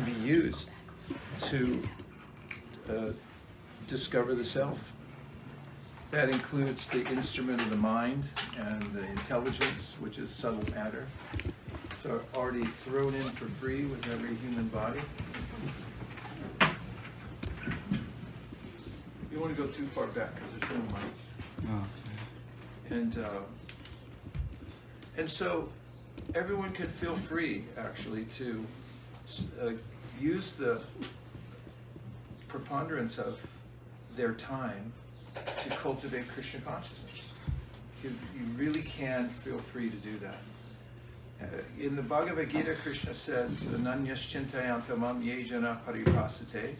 can be used to uh, discover the self. That includes the instrument of the mind and the intelligence, which is subtle matter. So already thrown in for free with every human body. You don't want to go too far back because there's no mic. And uh, and so everyone can feel free actually to uh, use the preponderance of their time to cultivate Krishna consciousness. You, you really can feel free to do that. Uh, in the Bhagavad Gita, Krishna says, "Ananyas chintayantamam ye jana paripasate,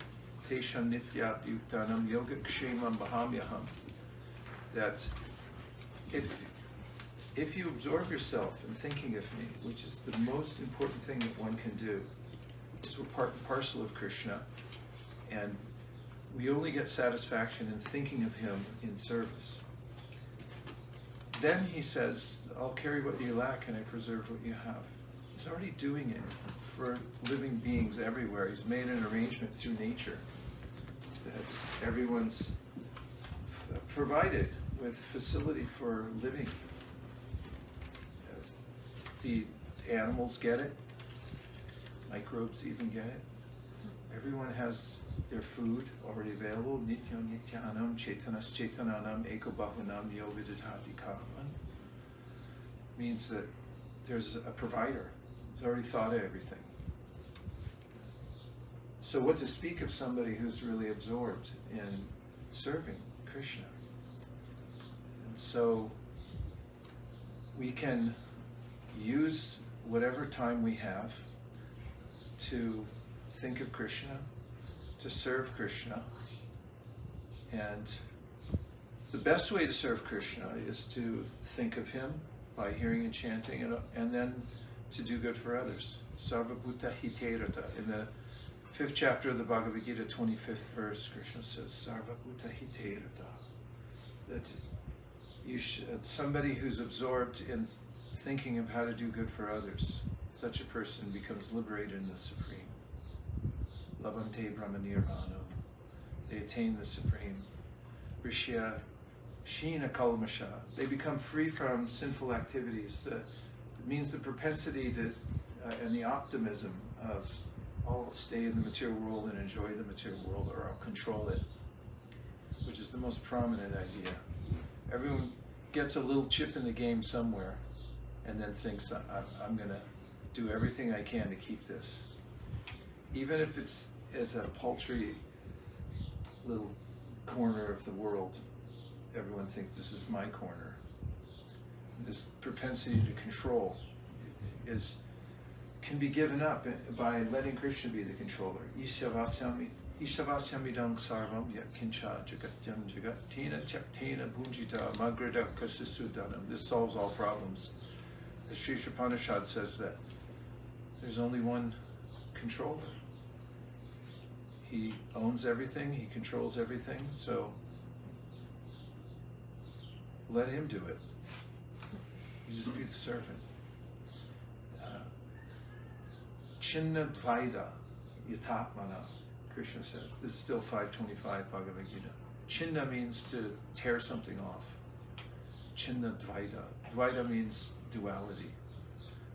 tesham nityat yuktanam yoga kshemam bahamyaham." That if if you absorb yourself in thinking of me, which is the most important thing that one can do, because we're part and parcel of Krishna, and we only get satisfaction in thinking of him in service. Then he says, I'll carry what you lack and I preserve what you have. He's already doing it for living beings everywhere. He's made an arrangement through nature that everyone's f- provided with facility for living. The animals get it, microbes even get it. Everyone has their food already available. Nitya nityanam chetanas chetananam ekobahunam yovidadhati. Means that there's a provider. He's already thought of everything. So what to speak of somebody who's really absorbed in serving Krishna? And so we can use whatever time we have to think of Krishna, to serve Krishna. And the best way to serve Krishna is to think of him by hearing and chanting, and, and then to do good for others. Sarvabhuta hiterata. In the fifth chapter of the Bhagavad Gita, 25th verse, Krishna says, Sarvabhuta hiterata. That you should, somebody who's absorbed in thinking of how to do good for others, such a person becomes liberated in the Supreme. Labante Brahmanirvana. They attain the Supreme. Rishya Sheena Kalamasha. They become free from sinful activities. The, means the propensity to, uh, and the optimism of I'll stay in the material world and enjoy the material world, or I'll control it, which is the most prominent idea. Everyone gets a little chip in the game somewhere and then thinks I'm, I'm going to do everything I can to keep this. Even if it's as a paltry little corner of the world, everyone thinks this is my corner. This propensity to control is can be given up by letting Krishna be the controller. Sarvam. This solves all problems. The Sri Upanishad says that there's only one controller. He owns everything, he controls everything, so let him do it. You just be the servant. Uh, Chinna Dvaida Yatatmana, Krishna says. This is still 525 Bhagavad Gita. Chinna means to tear something off. Chinna Dvaida. Dvaida means duality.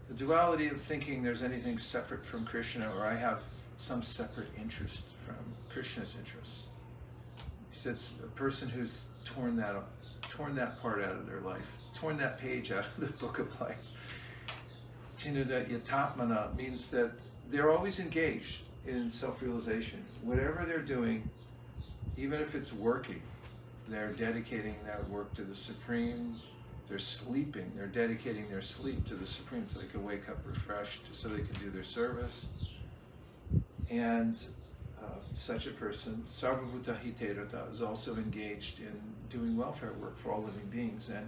The duality of thinking there's anything separate from Krishna or I have some separate interest from Krishna's interests. He says a person who's torn that torn that part out of their life, torn that page out of the book of life. Chinada yatatmana means that they're always engaged in self-realization. Whatever they're doing, even if it's working, they're dedicating that work to the Supreme. They're sleeping. They're dedicating their sleep to the Supreme so they can wake up refreshed, so they can do their service. And uh, such a person, Sarvabhuta Hiterata, is also engaged in doing welfare work for all living beings. And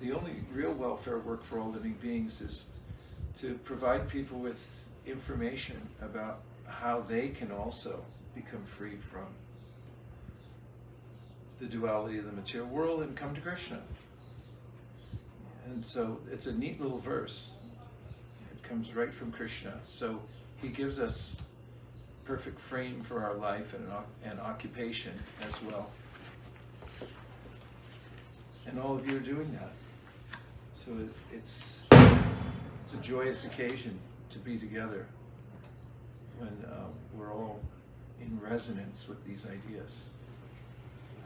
the only real welfare work for all living beings is to provide people with information about how they can also become free from the duality of the material world and come to Krishna. And so it's a neat little verse. It comes right from Krishna. So he gives us perfect frame for our life and, and occupation as well. And all of you are doing that. So it, it's, it's a joyous occasion to be together when uh, we're all in resonance with these ideas.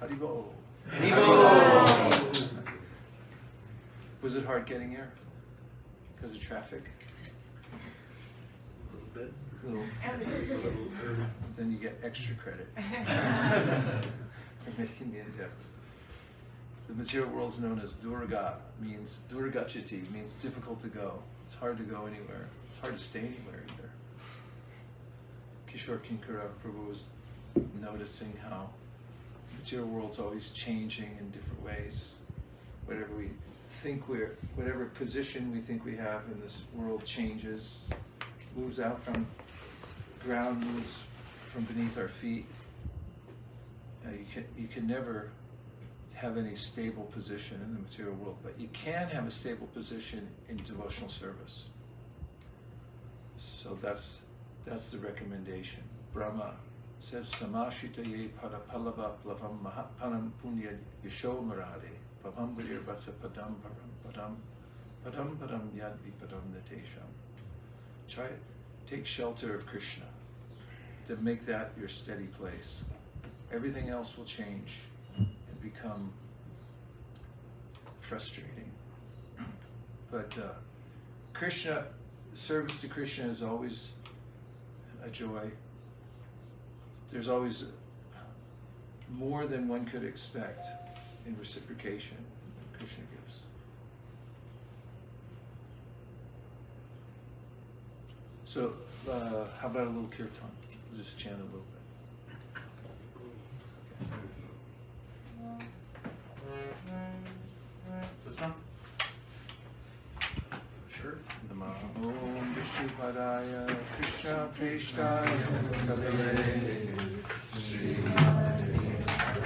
Haribol. Haribol. Was it hard getting here? Because of traffic? A little bit. Little, then you get extra credit for making the endeavor. The material world is known as Durga, means Durgachiti, means difficult to go. It's hard to go anywhere. It's hard to stay anywhere either. Kishore Kinkara Prabhu was noticing how the material world's always changing in different ways. Whatever we think we're, whatever position we think we have in this world changes, moves out from ground, moves from beneath our feet. You can you can never have any stable position in the material world, but you can have a stable position in devotional service. So that's that's the recommendation. Brahma says Samashitaye Parapalava Plavam Mahapanam Punya Yasho Marade Vidir Padam Param Padam Padam Padam Yadvi Padam Natesham. Try take shelter of Krishna. To make that your steady place. Everything else will change and become frustrating. But uh, Krishna, service to Krishna is always a joy. There's always more than one could expect in reciprocation Krishna gives. So, uh, how about a little kirtan? We'll just chant a little bit. This one? Sure. Om Vishnupadaya Krishna Prishtaya Kavale Sri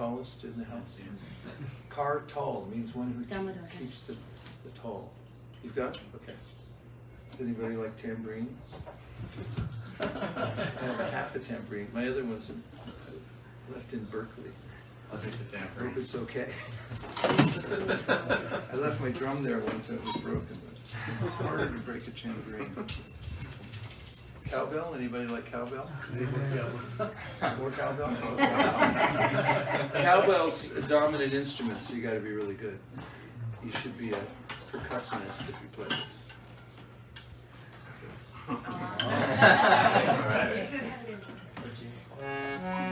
certified cartolist in the house? Car tall means one who keeps the, the toll. You've got? Okay. Does anybody like tambourine? I have half a tambourine. My other one's in, left in Berkeley. I'll take the I hope tambourine. it's okay. I left my drum there once and it was broken. But it's harder to break a tambourine. Cowbell? Anybody like cowbell? More cowbell? Cowbell's a dominant instrument, so you got to be really good. You should be a percussionist if you play this. Hare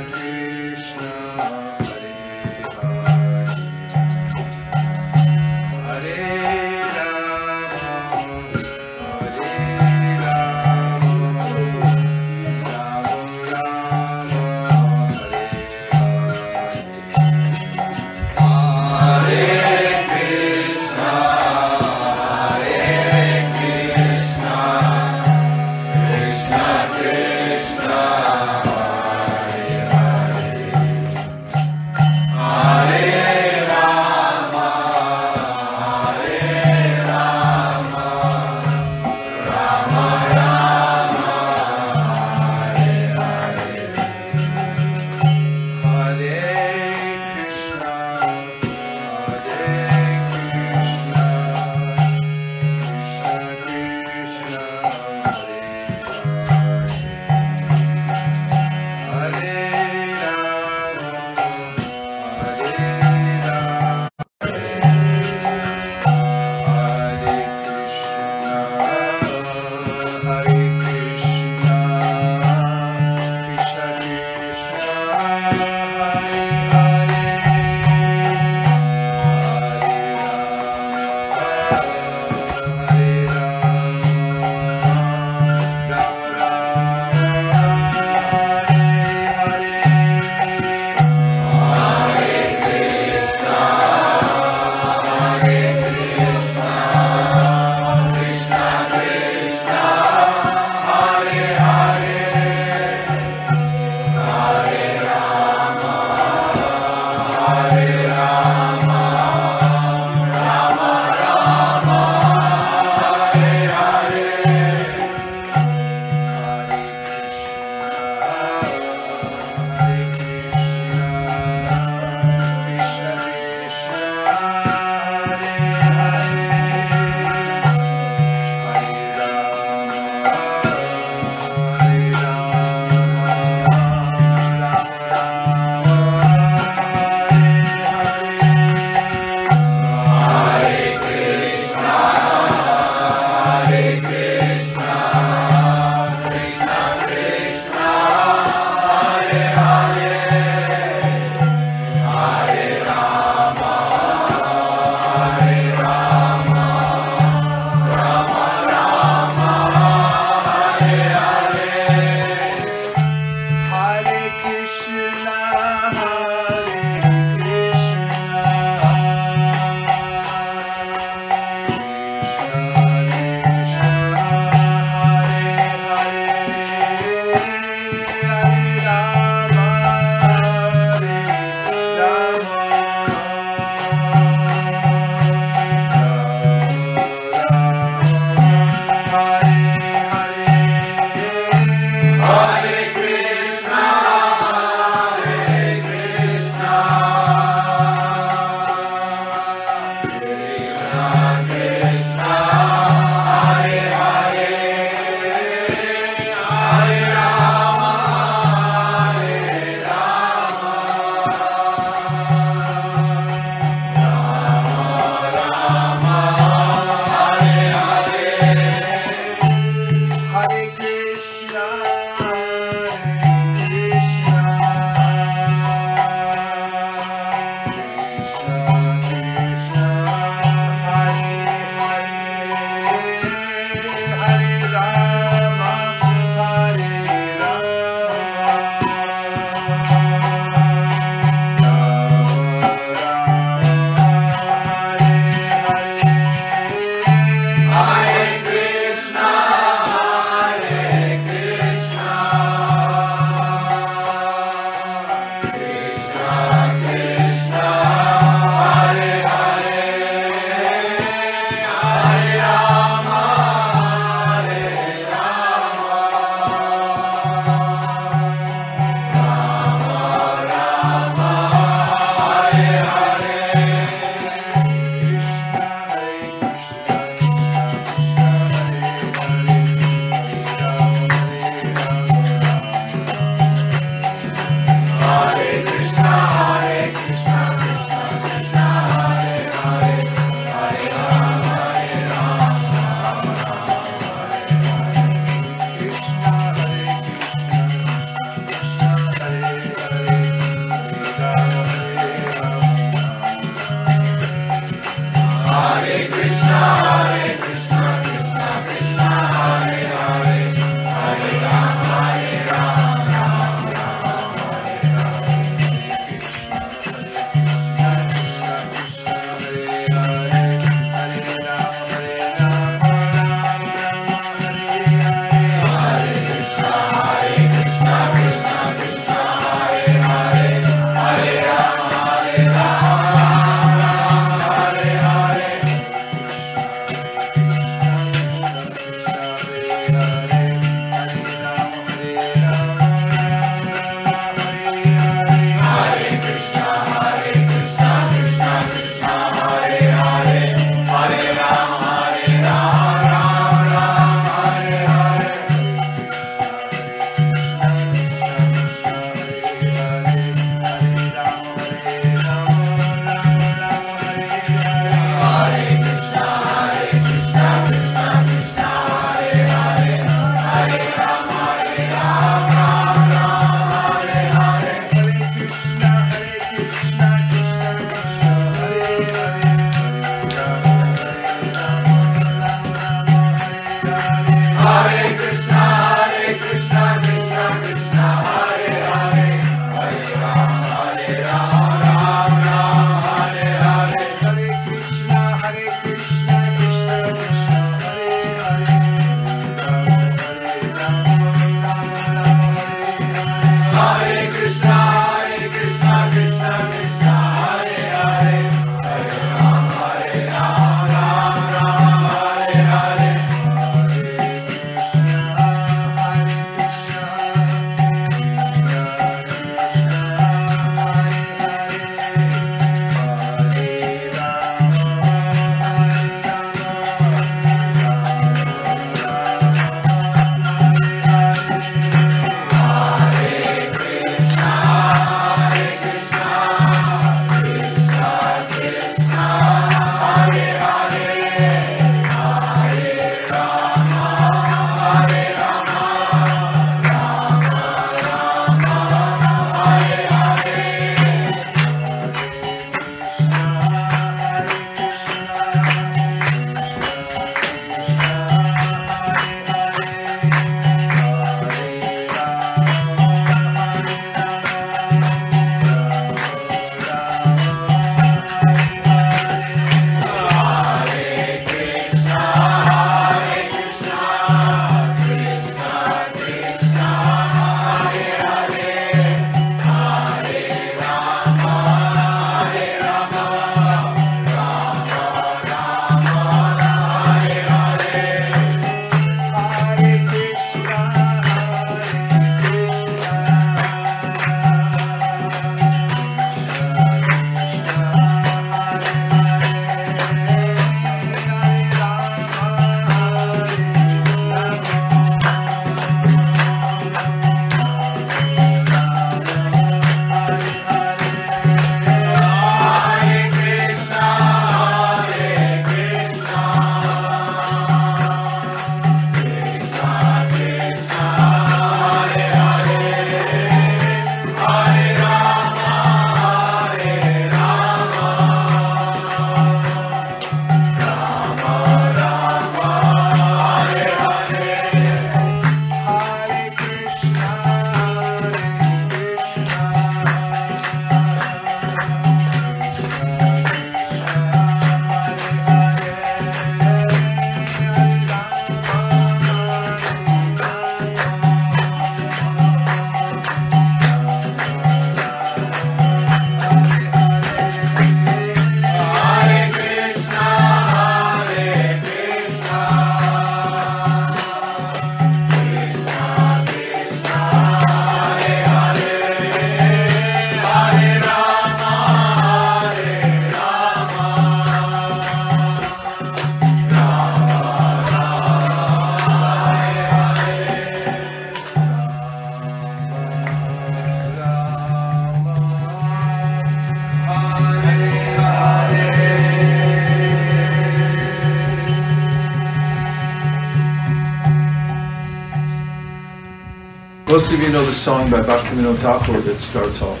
song by Bhaktivinoda Thakur that starts off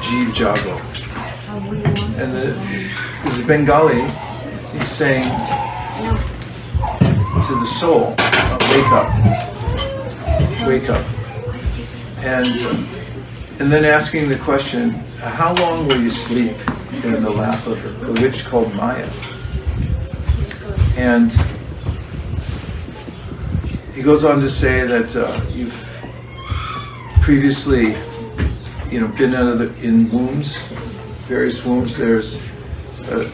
Jeev Jago. And the, there's Bengali, saying to the soul, wake up, wake up. And, and then asking the question, how long will you sleep in the lap of a witch called Maya? And he goes on to say that uh, you've previously, you know, been in, other, in wombs, various wombs. There's a,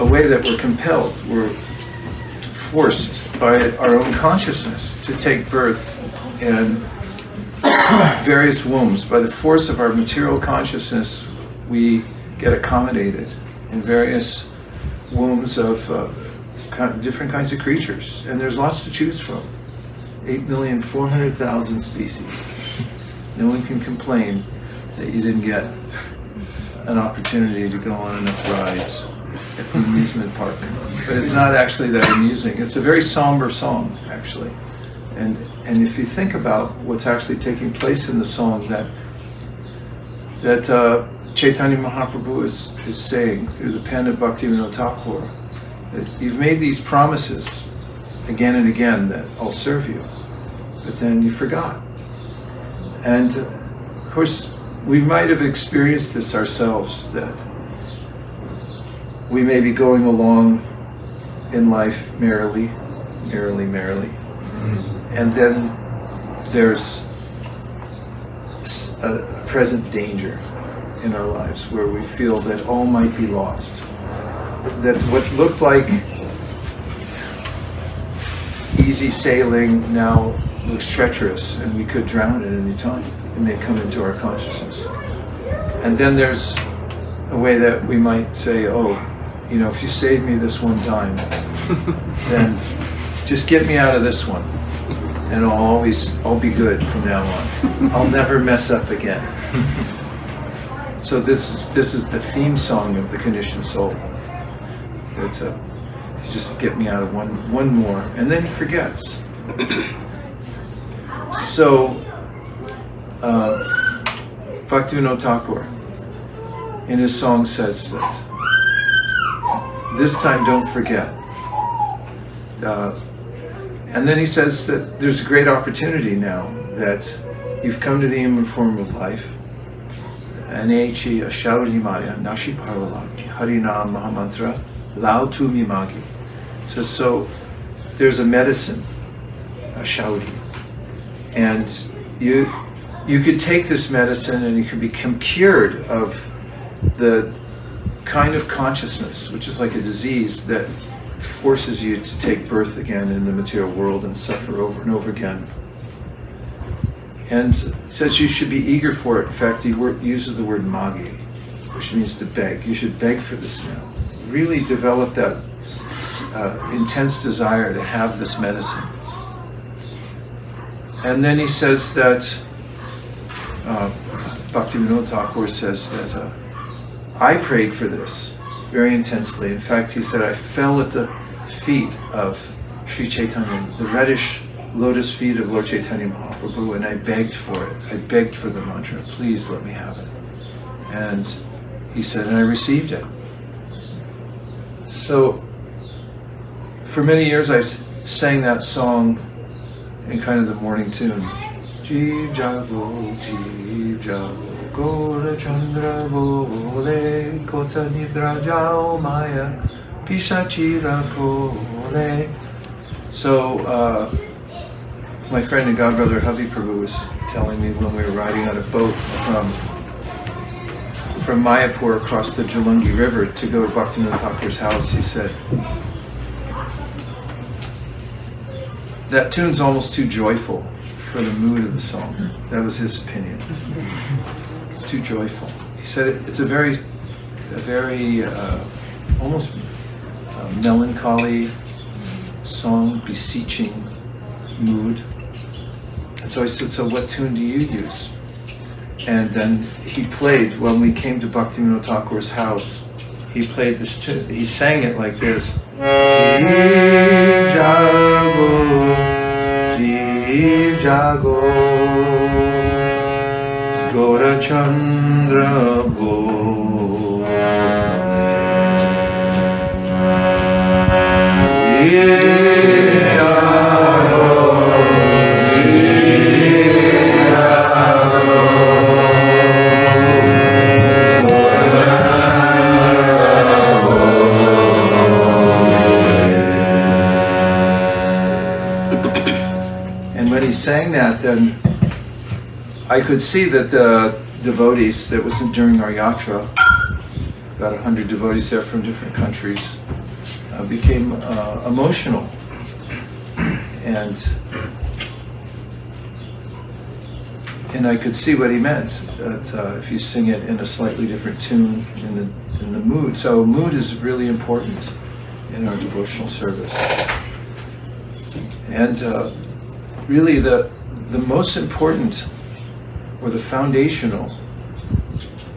a way that we're compelled, we're forced by our own consciousness to take birth in various wombs. By the force of our material consciousness, we get accommodated in various wombs of uh, different kinds of creatures. And there's lots to choose from. 8,400,000 species. No one can complain that you didn't get an opportunity to go on enough rides at the amusement park. But it's not actually that amusing. It's a very somber song, actually. And, and if you think about what's actually taking place in the song, that, that uh, Chaitanya Mahaprabhu is, is saying through the pen of Bhaktivinoda Thakur, that you've made these promises again and again that I'll serve you, but then you forgot. And uh, of course, we might have experienced this ourselves that we may be going along in life merrily, merrily, merrily, and then there's a present danger in our lives where we feel that all might be lost. That what looked like easy sailing now looks treacherous and we could drown at any time. It may come into our consciousness. And then there's a way that we might say, oh, you know, if you save me this one time, then just get me out of this one. And I'll always, I'll be good from now on. I'll never mess up again. So this is, this is the theme song of the conditioned soul. It's a, just get me out of one, one more, and then he forgets. so, uh, Bhaktivinoda Thakur, in his song says that this time don't forget. Uh, and then he says that there's a great opportunity now that you've come to the human form of life. Anechi Asharulimaya Nashi Parvala Harinam Mahamantra Lao Tu Mimagi. So, so there's a medicine, a shaudi. And you you could take this medicine and you could become cured of the kind of consciousness, which is like a disease that forces you to take birth again in the material world and suffer over and over again. And says you should be eager for it. In fact, he uses the word magi, which means to beg. You should beg for this now. Really develop that uh, intense desire to have this medicine. And then he says that, uh, Bhaktivinoda Thakur says that uh, I prayed for this very intensely. In fact, he said, I fell at the feet of Sri Chaitanya, the reddish lotus feet of Lord Chaitanya Mahaprabhu, and I begged for it. I begged for the mantra, please let me have it. And he said, and I received it. So, for many years, I sang that song in kind of the morning tune. Jeev Jago, Jeev Jago. Gora Chandra Bole Kota Nidra Jao Maya Pishachira Kole. So, uh, my friend and godbrother Havi Prabhu was telling me when we were riding on a boat from from Mayapur across the Jalangi River to go to Bhaktivinoda Thakur's house, he said, that tune's almost too joyful for the mood of the song. That was his opinion It's too joyful. He said it, it's a very, a very uh, almost uh, melancholy song, beseeching mood. And so I said, so what tune do you use? And then he played, when we came to Bhaktivinoda Thakur's house, he played this tune, he sang it like this. Jeev Jago, Jeev Jago, Gaurachandra Bole. And sang that, then I could see that the devotees, that was during our yatra, about a hundred devotees there from different countries, uh, became uh, emotional. And and I could see what he meant that uh, if you sing it in a slightly different tune in the in the mood. So mood is really important in our devotional service. And uh, really, the the most important or the foundational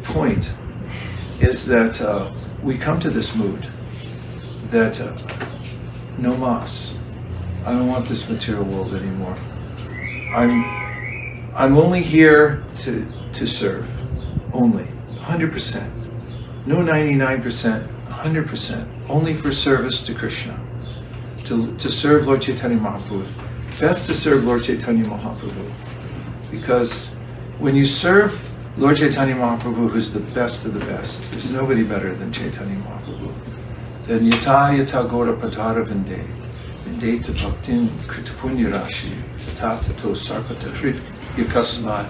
point is that uh, we come to this mood that uh, no mas. I don't want this material world anymore. I'm I'm only here to to serve, only, hundred percent. No ninety nine percent, hundred percent. Only for service to Krishna, to to serve Lord Chaitanya Mahaprabhu. Best to serve Lord Chaitanya Mahaprabhu, because when you serve Lord Chaitanya Mahaprabhu, who's the best of the best, there's nobody better than Chaitanya Mahaprabhu. Then yata yata gora patara vinde, vindeta bhaktin kritapunya rashi, tatato sarpata hrit yakasmat,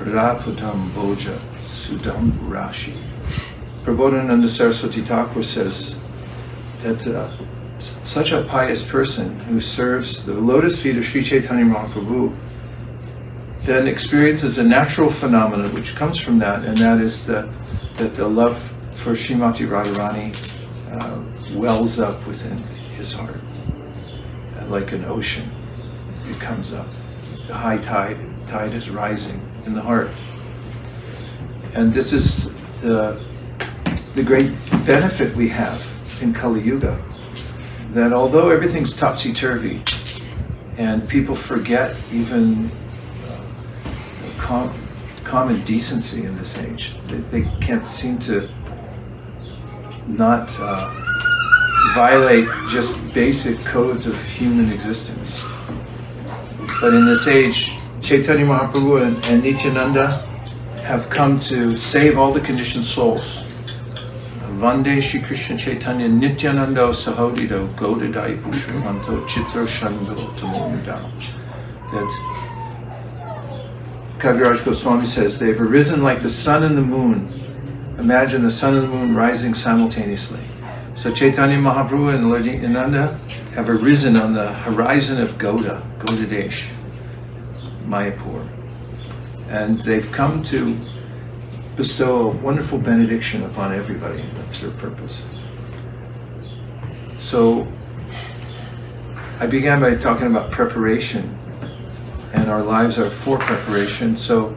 raputam boja sudam rashi. Prabodhananda Saraswati Thakur says that uh, such a pious person who serves the lotus feet of Sri Chaitanya Mahaprabhu then experiences a natural phenomenon which comes from that, and that is the, that the love for Srimati Radharani uh, wells up within his heart. And like an ocean, it comes up. The high tide, tide is rising in the heart. And this is the, the great benefit we have in Kali Yuga, that although everything's topsy-turvy, and people forget even com- common decency in this age. They, they can't seem to not uh, violate just basic codes of human existence. But in this age, Chaitanya Mahaprabhu and, and Nityananda have come to save all the conditioned souls. Vande Shri Krishna Chaitanya Nityananda Sahodido Godadai Pushpamanto Chitra Tamonudao. That Kaviraj Goswami says, they've arisen like the sun and the moon. Imagine the sun and the moon rising simultaneously. So Chaitanya Mahaprabhu and Lord Nityananda have arisen on the horizon of Goda, Godadesh, Mayapur. And they've come to bestow a wonderful benediction upon everybody. That's their purpose. So I began by talking about preparation and our lives are for preparation. So,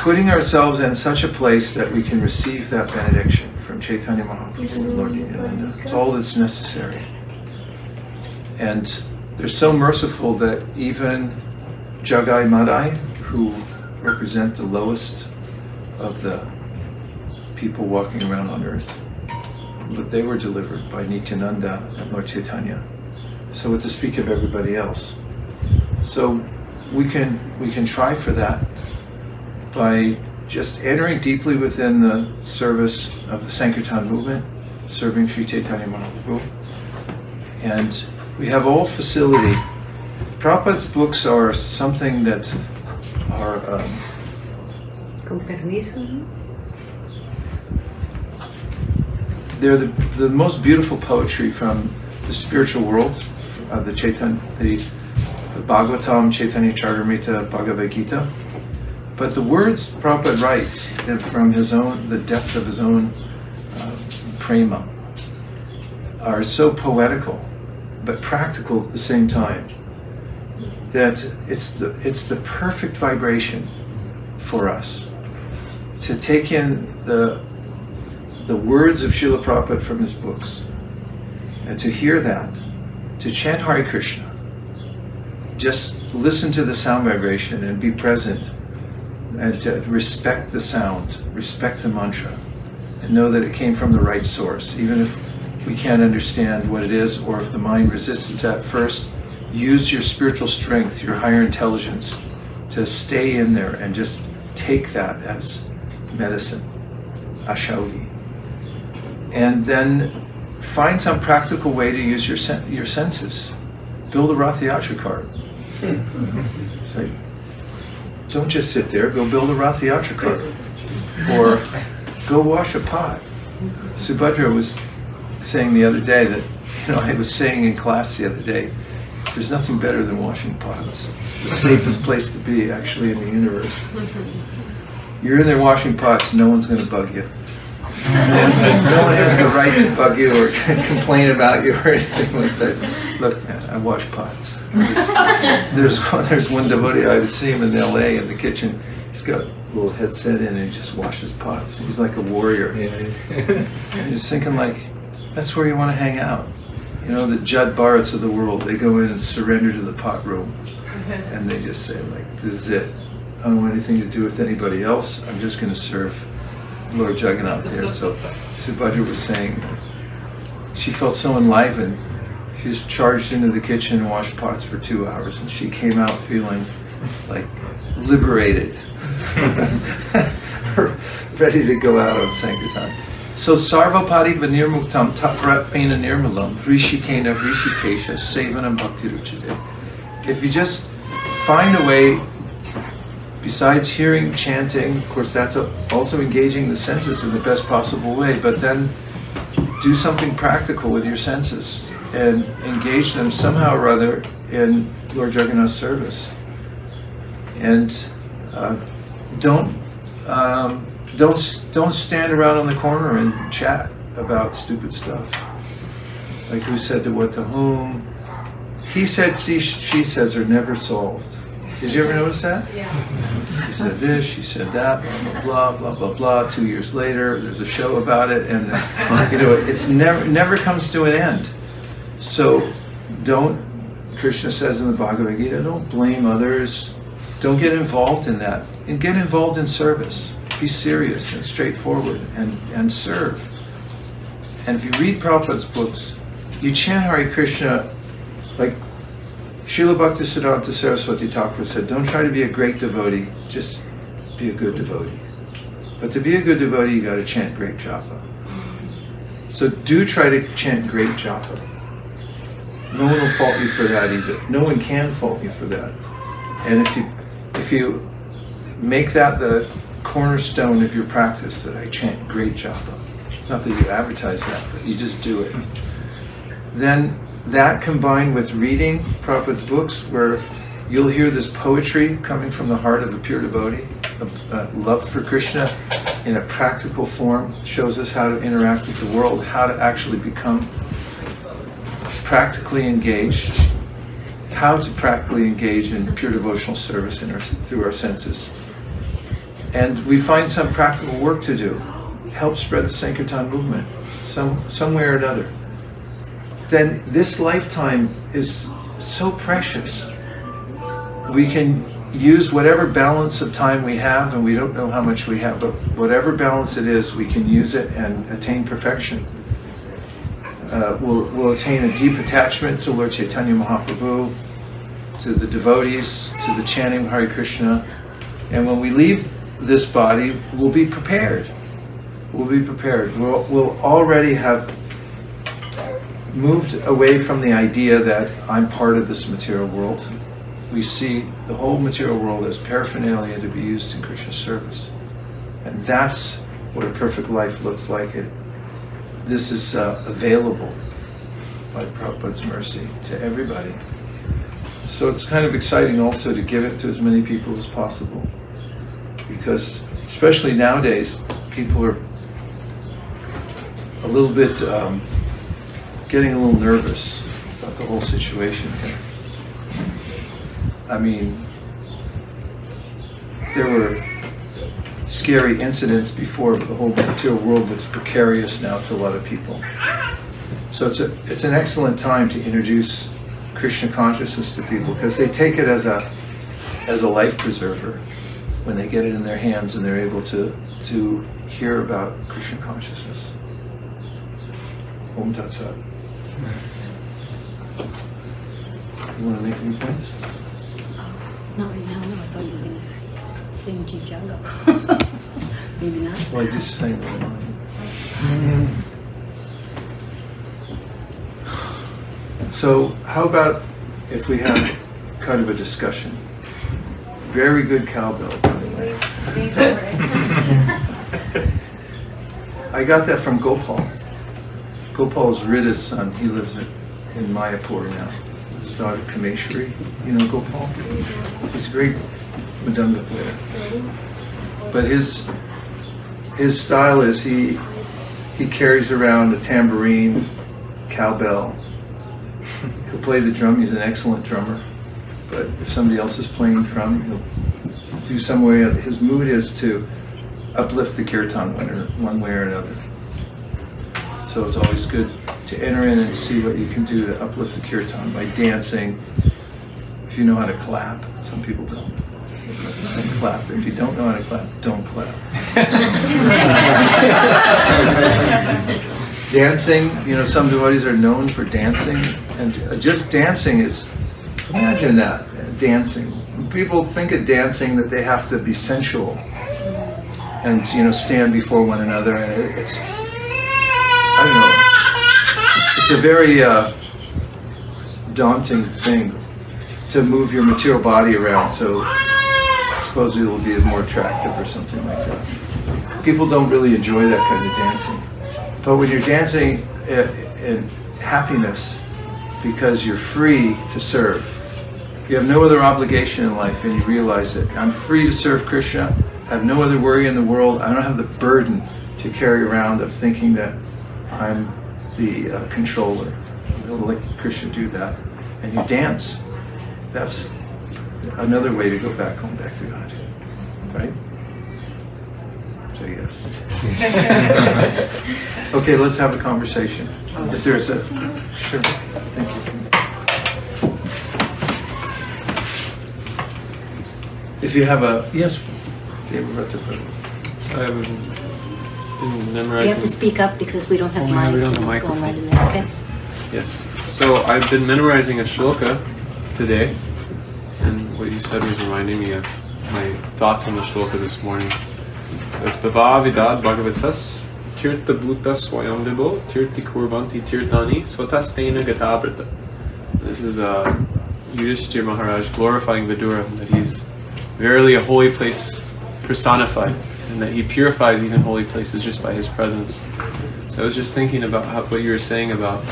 putting ourselves in such a place that we can receive that benediction from Chaitanya Mahaprabhu Lord Nityananda. It's all that's necessary. And they're so merciful that even Jagai Madai, who represent the lowest of the people walking around on earth, but they were delivered by Nityananda and Lord Chaitanya. So what to speak of everybody else? So we can we can try for that by just entering deeply within the service of the Sankirtan movement, serving Sri Chaitanya Mahaprabhu. And we have all facility. Prabhupada's books are something that are um, Con permiso. they're the, the most beautiful poetry from the spiritual world, uh, the Chaitanya, the, the Bhagavatam, Chaitanya Charitamrita, Bhagavad Gita. But the words Prabhupada writes from his own, the depth of his own uh, prema, are so poetical, but practical at the same time. That it's the it's the perfect vibration for us to take in the the words of Srila Prabhupada from his books, and to hear that, to chant Hare Krishna, just listen to the sound vibration and be present and to respect the sound, respect the mantra, and know that it came from the right source. Even if we can't understand what it is, or if the mind resists it at first, use your spiritual strength, your higher intelligence, to stay in there and just take that as medicine, ashaudi. And then find some practical way to use your sen- your senses. Build a Rathayatra cart. It's like, don't just sit there. Go build a Rathayatra cart, or go wash a pot. Subhadra was saying the other day that you know I was saying in class the other day. There's nothing better than washing pots. It's the safest place to be, actually, in the universe. You're in there washing pots, no one's going to bug you. no one has the right to bug you or complain about you or anything like that. Look, man, I wash pots. There's one, there's one devotee I see him in L.A. in the kitchen. He's got a little headset in and he just washes pots. He's like a warrior. And he's thinking like, that's where you want to hang out. You know, the Jada Bharatas of the world, they go in and surrender to the pot room. And they just say like, this is it. I don't want anything to do with anybody else. I'm just going to serve Lord Jagannath here. So Subhadra was saying she felt so enlivened. She just charged into the kitchen and washed pots for two hours, and she came out feeling like liberated, ready to go out on Sankirtan. So sarvapadi vanirmuktam tapratvena nirmalam rishikena rishikesha sevanam bhakti ruchite. If you just find a way besides hearing, chanting, of course, that's a, also engaging the senses in the best possible way, but then do something practical with your senses and engage them somehow or other in Lord Jagannath's service. And uh, don't um, don't don't stand around on the corner and chat about stupid stuff. Like who said to what to whom. He said, she, she says are never solved. Did you ever notice that? Yeah. She said this, she said that, blah, blah, blah, blah, blah. Two years later, there's a show about it, and you know, it's never, never comes to an end. So don't, Krishna says in the Bhagavad Gita, don't blame others. Don't get involved in that. And get involved in service. Be serious and straightforward and, and serve. And if you read Prabhupada's books, you chant Hare Krishna like Srila Bhaktisiddhanta Saraswati Thakur said, don't try to be a great devotee, just be a good devotee. But to be a good devotee, you got to chant great japa. So do try to chant great japa. No one will fault you for that either. No one can fault you for that. And if you if you make that the cornerstone of your practice, that I chant great japa, not that you advertise that, but you just do it, then that combined with reading Prabhupada's books, where you'll hear this poetry coming from the heart of a pure devotee, a uh, love for Krishna in a practical form, shows us how to interact with the world, how to actually become practically engaged, how to practically engage in pure devotional service our, through our senses. And we find some practical work to do, help spread the Sankirtan movement, some, some way or another then this lifetime is so precious. We can use whatever balance of time we have, and we don't know how much we have, but whatever balance it is, we can use it and attain perfection. Uh, we'll, we'll attain a deep attachment to Lord Chaitanya Mahaprabhu, to the devotees, to the chanting of Hare Krishna. And when we leave this body, we'll be prepared. We'll be prepared. We'll, we'll already have moved away from the idea that I'm part of this material world. We see the whole material world as paraphernalia to be used in Krishna's service. And that's what a perfect life looks like. It, this is uh, available by Prabhupada's mercy to everybody. So it's kind of exciting also to give it to as many people as possible. Because, especially nowadays, people are a little bit um, getting a little nervous about the whole situation here. I mean, there were scary incidents before, the whole material world looks precarious now to a lot of people. So it's a it's an excellent time to introduce Krishna consciousness to people because they take it as a as a life preserver. when they get it in their hands and they're able to, to hear about Krishna consciousness. Om Tat Sat. You want to make any points? Not right now, no, I thought you were gonna sing. Maybe not. Well, I just one line. So how about if we have kind of a discussion? Very good cowbell, by the way. I got that from Gopal. Gopal's Rita's son. Um, he lives in in Mayapur now. His daughter Kameshwari. You know Gopal? He's a great mridanga player. But his his style is he he carries around a tambourine, cowbell. He'll play the drum. He's an excellent drummer. But if somebody else is playing drum, he'll do some way. Of, his mood is to uplift the kirtan or, one way or another. So it's always good to enter in and see what you can do to uplift the kirtan by dancing. If you know how to clap, some people don't. Then clap. If you don't know how to clap, don't clap. dancing, you know, some devotees are known for dancing, and just dancing is, imagine that, dancing. People think of dancing that they have to be sensual and, you know, stand before one another, and it's, Don't know, it's a very uh, daunting thing to move your material body around, so supposedly it'll be more attractive or something like that. People don't really enjoy that kind of dancing. But when you're dancing i- in happiness because you're free to serve, you have no other obligation in life, and you realize it. I'm free to serve Krishna. I have no other worry in the world. I don't have the burden to carry around of thinking that I'm the uh, controller. You'll let Krishna do that, and you dance. That's another way to go back home, back to God, right? So yes. Okay, let's have a conversation. If there's a, sure, thank you. If you have a, yes, David Rutherford. So I haven't You have to speak up because we don't have Oh, yeah, we don't have and going right in there, okay? Yes. So I've been memorizing a shloka today, and what you said was reminding me of my thoughts on the shloka this morning. So it's Bhavavidad Bhagavatas Tirtha Bhuta Swayamvibo Tirti Kurvanti Tirtani Swatastena Gatabrata. This is uh, Yudhishthir Maharaj glorifying Vidura, that he's verily a holy place personified, and that he purifies even holy places just by his presence. So I was just thinking about how, what you were saying about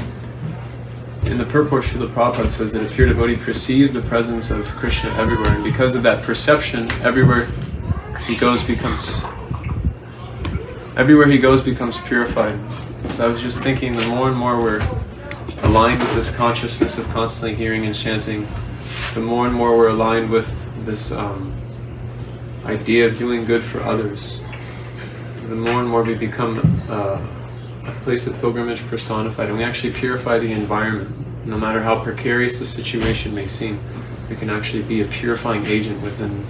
in the purport, Srila Prabhupada says that a pure devotee perceives the presence of Krishna everywhere, and because of that perception, everywhere he goes becomes everywhere he goes becomes purified. So I was just thinking, the more and more we're aligned with this consciousness of constantly hearing and chanting, the more and more we're aligned with this um, idea of doing good for others. The more and more we become uh, a place of pilgrimage personified, and we actually purify the environment. No matter how precarious the situation may seem, we can actually be a purifying agent within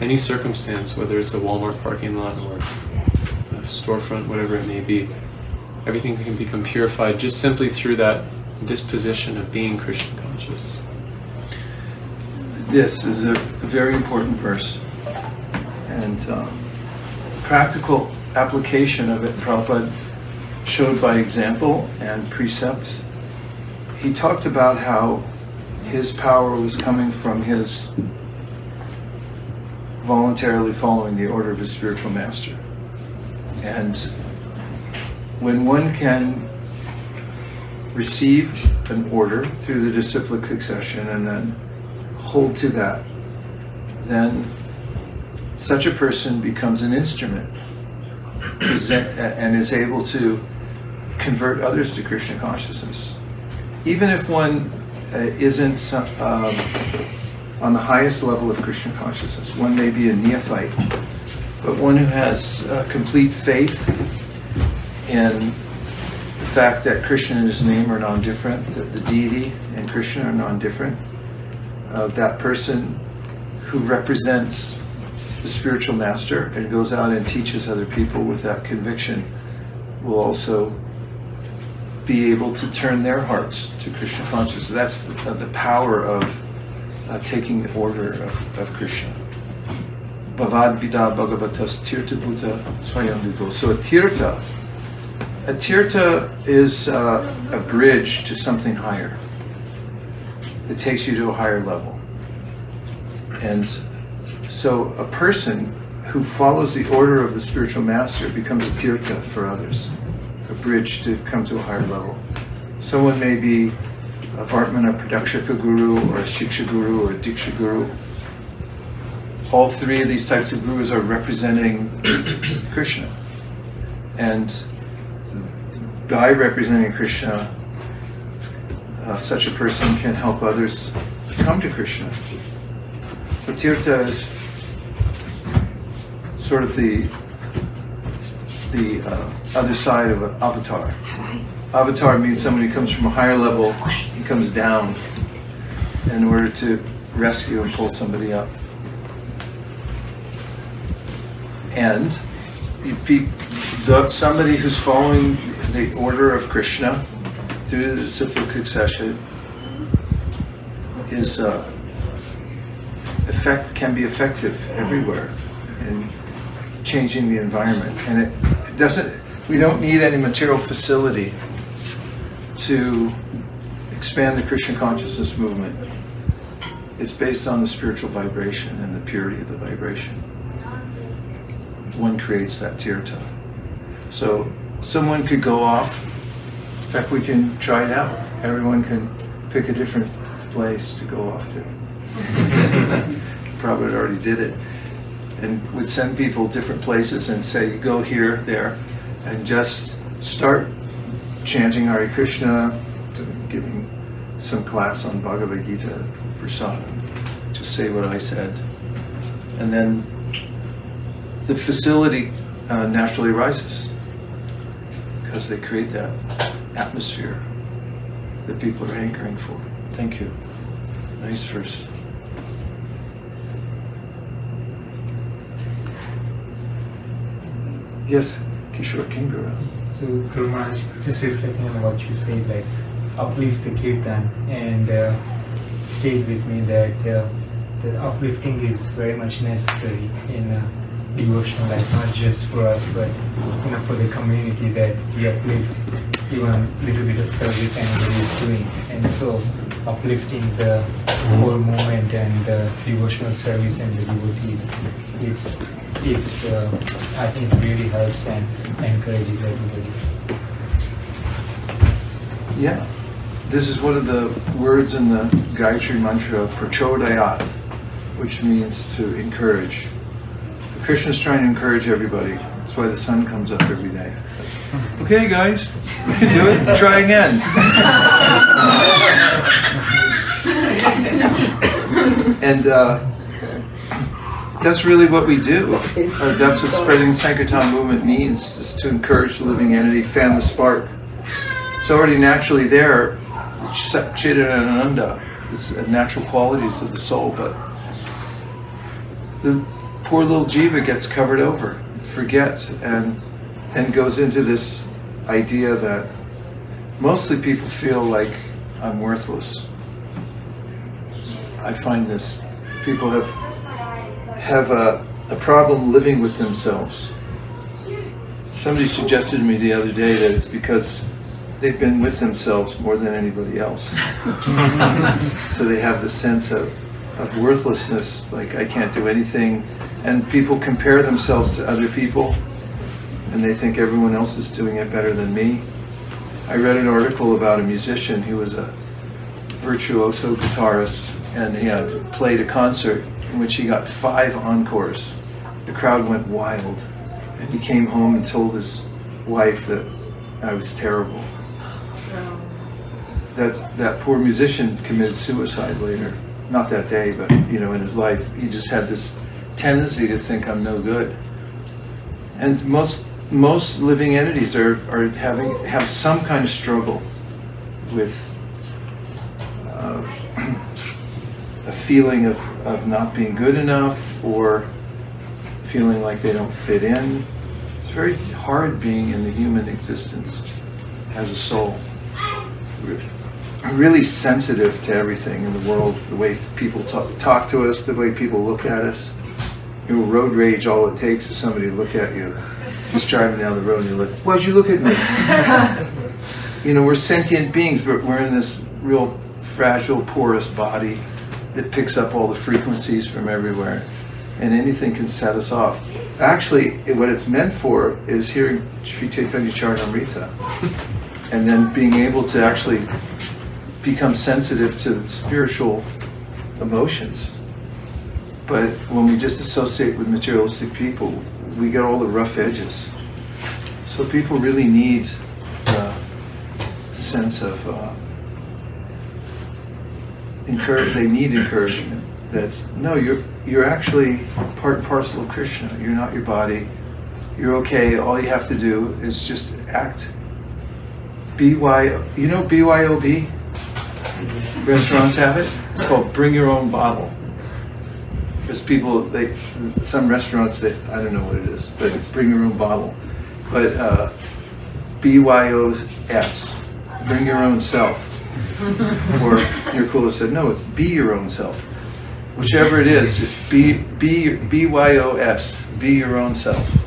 any circumstance, whether it's a Walmart parking lot or a storefront, whatever it may be. Everything can become purified just simply through that disposition of being Krishna conscious. This is a very important verse. And um, practical application of it, Prabhupada showed by example and precept. He talked about how his power was coming from his voluntarily following the order of his spiritual master. And when one can receive an order through the disciplic succession and then hold to that, then such a person becomes an instrument and is able to convert others to Krishna consciousness. Even if one uh, isn't um, on the highest level of Krishna consciousness, one may be a neophyte, but one who has uh, complete faith in the fact that Krishna and his name are non-different, that the deity and Krishna are non-different, uh, that person who represents the spiritual master and goes out and teaches other people with that conviction will also be able to turn their hearts to Krishna consciousness. That's the, the power of uh, taking the order of, of Krishna. Bhavad Vida Bhagavatas Tirtha Bhuta Swayamvivo. So a tirtha, a tirtha is uh, a bridge to something higher. It takes you to a higher level. And so a person who follows the order of the spiritual master becomes a tirtha for others, a bridge to come to a higher level. Someone may be a Vartmana Pradarshaka Guru or a Shiksha Guru or a Diksha Guru. All three of these types of gurus are representing Krishna. And by representing Krishna, uh, such a person can help others come to Krishna. But tirtha is sort of the the uh, other side of an avatar. Avatar means somebody who comes from a higher level and comes down in order to rescue and pull somebody up. And you pe- the, somebody who's following the order of Krishna through the disciplic succession is uh, effect can be effective everywhere in changing the environment. And it, it doesn't. We don't need any material facility to expand the Krishna consciousness movement. It's based on the spiritual vibration and the purity of the vibration. One creates that tirtha. So someone could go off. In fact, we can try it out. Everyone can pick a different place to go off to. Probably already did it. And would send people different places and say, go here, there, and just start chanting Hare Krishna, giving some class on Bhagavad Gita, Prasadam, just say what I said. And then the facility uh, naturally rises because they create that atmosphere that people are hankering for. Thank you. Nice verse. Yes, Kishore Kingura. So, Guru just reflecting on what you said, like uplift the kirtan, and uh, stayed with me that uh, the uplifting is very much necessary in uh, devotional life, not just for us, but you know, for the community that we uplift even a little bit of service anybody is doing, and so uplifting the whole movement and the devotional service and the devotees is is uh, I think really helps and encourages everybody. Yeah. This is one of the words in the Gayatri Mantra, Prachodayat, which means to encourage. Krishna's trying to encourage everybody. That's why the sun comes up every day. Okay, guys, we can do it. Try again. and uh, that's really what we do. Uh, that's what spreading the Sankirtan movement means, is to encourage the living entity, fan the spark. It's already naturally there. Chitta and Ananda, it's natural qualities of the soul, but the poor little jiva gets covered over, forgets, and then goes into this idea that mostly people feel like I'm worthless. I find this people have have a, a problem living with themselves. Somebody suggested to me the other day that it's because they've been with themselves more than anybody else. so they have the sense of, of worthlessness, like I can't do anything. And people compare themselves to other people and they think everyone else is doing it better than me. I read an article about a musician who was a virtuoso guitarist and he had played a concert in which he got five encores. The crowd went wild and he came home and told his wife that I was terrible. That, that poor musician committed suicide later. Not that day, but you know, in his life, he just had this tendency to think I'm no good. And most most living entities are, are having have some kind of struggle with feeling of, of not being good enough or feeling like they don't fit in. It's very hard being in the human existence as a soul. We're really sensitive to everything in the world, the way people talk, talk to us, the way people look at us. You know, road rage, all it takes is somebody to look at you. Just driving down the road and you're like, why'd you look at me? you know, we're sentient beings, but we're in this real fragile, porous body that picks up all the frequencies from everywhere. And anything can set us off. Actually, what it's meant for is hearing Sri Chaitanya Charitamrita and then being able to actually become sensitive to spiritual emotions. But when we just associate with materialistic people, we get all the rough edges. So people really need a sense of uh, encourage. They need encouragement. That's no, you're you're actually part and parcel of Krishna. You're not your body. You're okay. All you have to do is just act. BY, you know BYOB? Restaurants have it. It's called Bring Your Own Bottle. There's people, they, some restaurants that, I don't know what it is, but it's Bring Your Own Bottle. But uh, BYOS, Bring Your Own Self. Or Nicola said, no, it's Be Your Own Self. Whichever it is, just be, be, BYOS, Be Your Own Self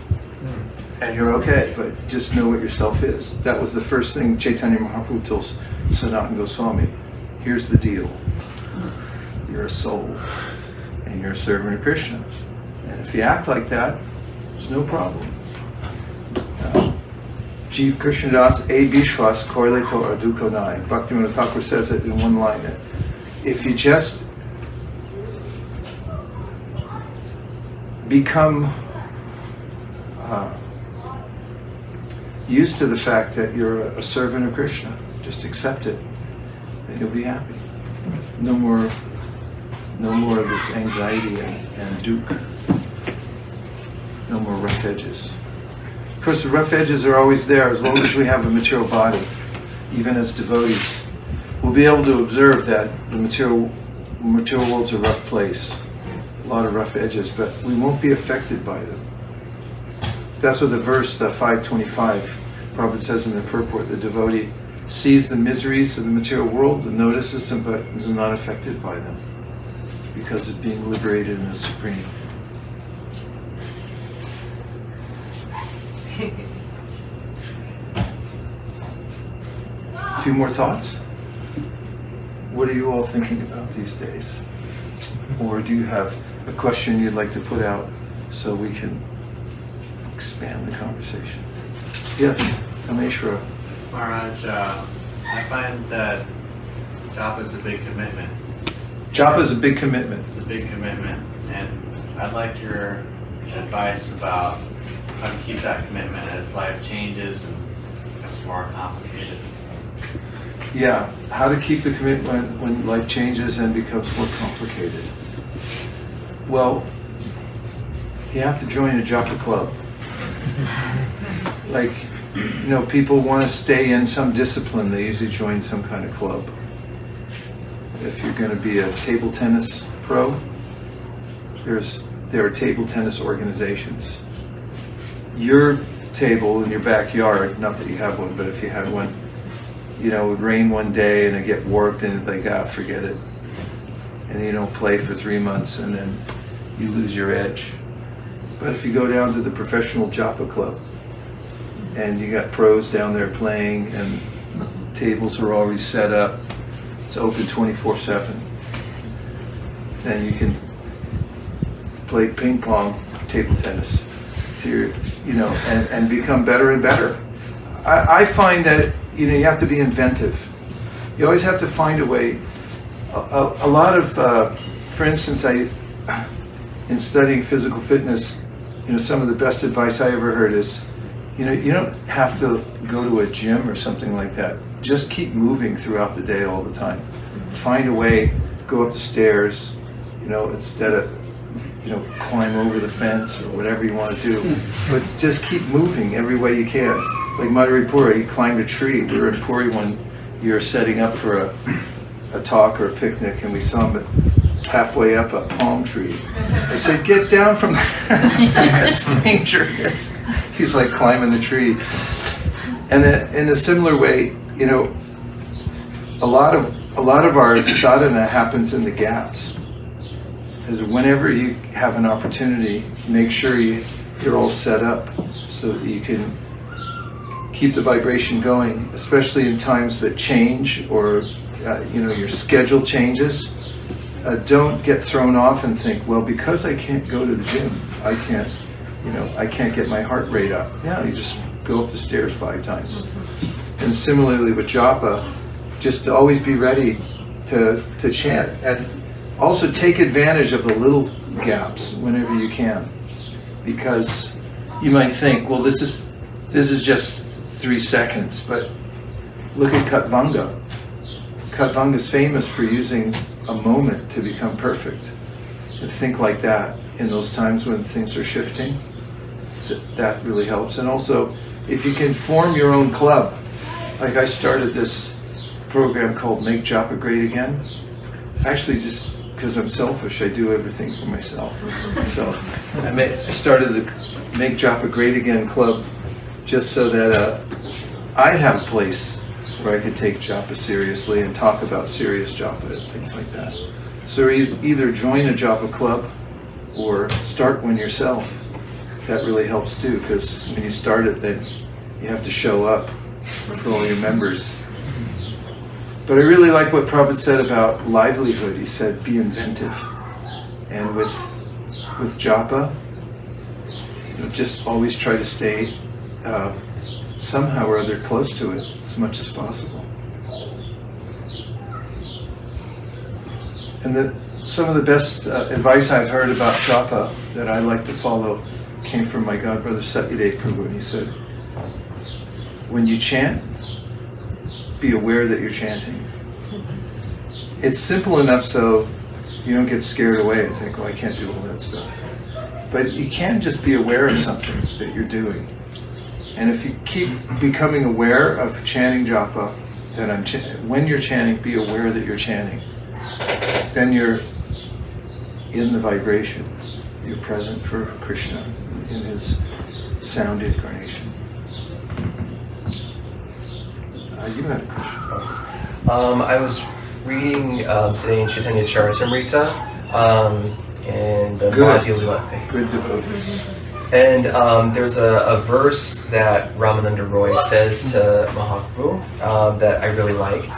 and you're okay, but just know what yourself is. That was the first thing Chaitanya Mahaprabhu told Sanatana Goswami. Here's the deal. You're a soul, and you're a servant of Krishna. And if you act like that, there's no problem. Jeev Krishnadas A. Bishwas Korleto Arduko Nai. Bhaktivinoda Thakur says it in one line. If you just become uh, used to the fact that you're a servant of Krishna. Just accept it, and you'll be happy. No more, no more of this anxiety and, and duke. No more rough edges. Of course, the rough edges are always there as long as we have a material body, even as devotees. We'll be able to observe that the material, material world's a rough place, a lot of rough edges, but we won't be affected by them. That's what the verse, the 525, Prabhupada says in the purport, the devotee sees the miseries of the material world and notices them, but is not affected by them because of being liberated in the Supreme. A few more thoughts? What are you all thinking about these days? Or do you have a question you'd like to put out so we can expand the conversation. Yes, Ameshwara. Maharaj, uh, I find that japa is a big commitment. Japa is a big commitment. It's a big commitment, and I'd like your advice about how to keep that commitment as life changes and becomes more complicated. Yeah, how to keep the commitment when life changes and becomes more complicated. Well, you have to join a japa club. Like, you know, people want to stay in some discipline, they usually join some kind of club. If you're going to be a table tennis pro, there's there are table tennis organizations. Your table in your backyard, not that you have one, but if you had one, you know, it would rain one day and it get warped and like, ah, forget it. And you don't play for three months and then you lose your edge. But if you go down to the professional Japa club and you got pros down there playing and tables are already set up, it's open 24 7. And you can play ping pong, table tennis, to your, you know, and, and become better and better. I, I find that, you know, you have to be inventive. You always have to find a way. A, a, a lot of, uh, for instance, I, in studying physical fitness, you know, some of the best advice I ever heard is, you know, you don't have to go to a gym or something like that. Just keep moving throughout the day all the time. Find a way, go up the stairs, you know, instead of, you know, climb over the fence or whatever you want to do. But just keep moving every way you can. Like Madhuri Puri, he climbed a tree. We were in Puri one year setting up for a, a talk or a picnic, and we saw him halfway up a palm tree. I said, get down from there. That's dangerous. He's like climbing the tree. And in a similar way, you know, a lot of a lot of our sadhana happens in the gaps. Is whenever you have an opportunity, make sure you, you're all set up so that you can keep the vibration going, especially in times that change or uh, you know your schedule changes. Uh, don't get thrown off and think, well, because I can't go to the gym, I can't, you know, I can't get my heart rate up. Yeah, you just go up the stairs five times. And similarly with japa, just always be ready to to chant and also take advantage of the little gaps whenever you can, because you might think, well, this is this is just three seconds, but look at Katvanga. Katvanga is famous for using a moment to become perfect. And think like that in those times when things are shifting. That, that really helps. And also, if you can form your own club, like I started this program called Make Japa Great Again. Actually, just because I'm selfish, I do everything for myself. So I, made, I started the Make Japa Great Again club just so that uh, I'd have a place where I could take japa seriously and talk about serious japa and things like that. So e- either join a japa club or start one yourself. That really helps too, because when you start it, then you have to show up for all your members. But I really like what Prabhupada said about livelihood. He said, be inventive. And with, with japa, you know, just always try to stay uh, somehow or other close to it as much as possible. And the, some of the best uh, advice I've heard about japa that I like to follow came from my godbrother Satyadev Prabhu, and he said, when you chant, be aware that you're chanting. It's simple enough so you don't get scared away and think, oh, I can't do all that stuff. But you can just be aware of something that you're doing. And if you keep becoming aware of chanting japa, that I'm ch- when you're chanting, be aware that you're chanting. Then you're in the vibration. You're present for Krishna in his sound incarnation. Uh, you had a question. Um, I was reading um, today in Chaitanya Charitamrita, um, and the Good. Madhya Lila. Good devotee. And um, there's a, a verse that Ramananda Roy says to Mahaprabhu um, that I really liked.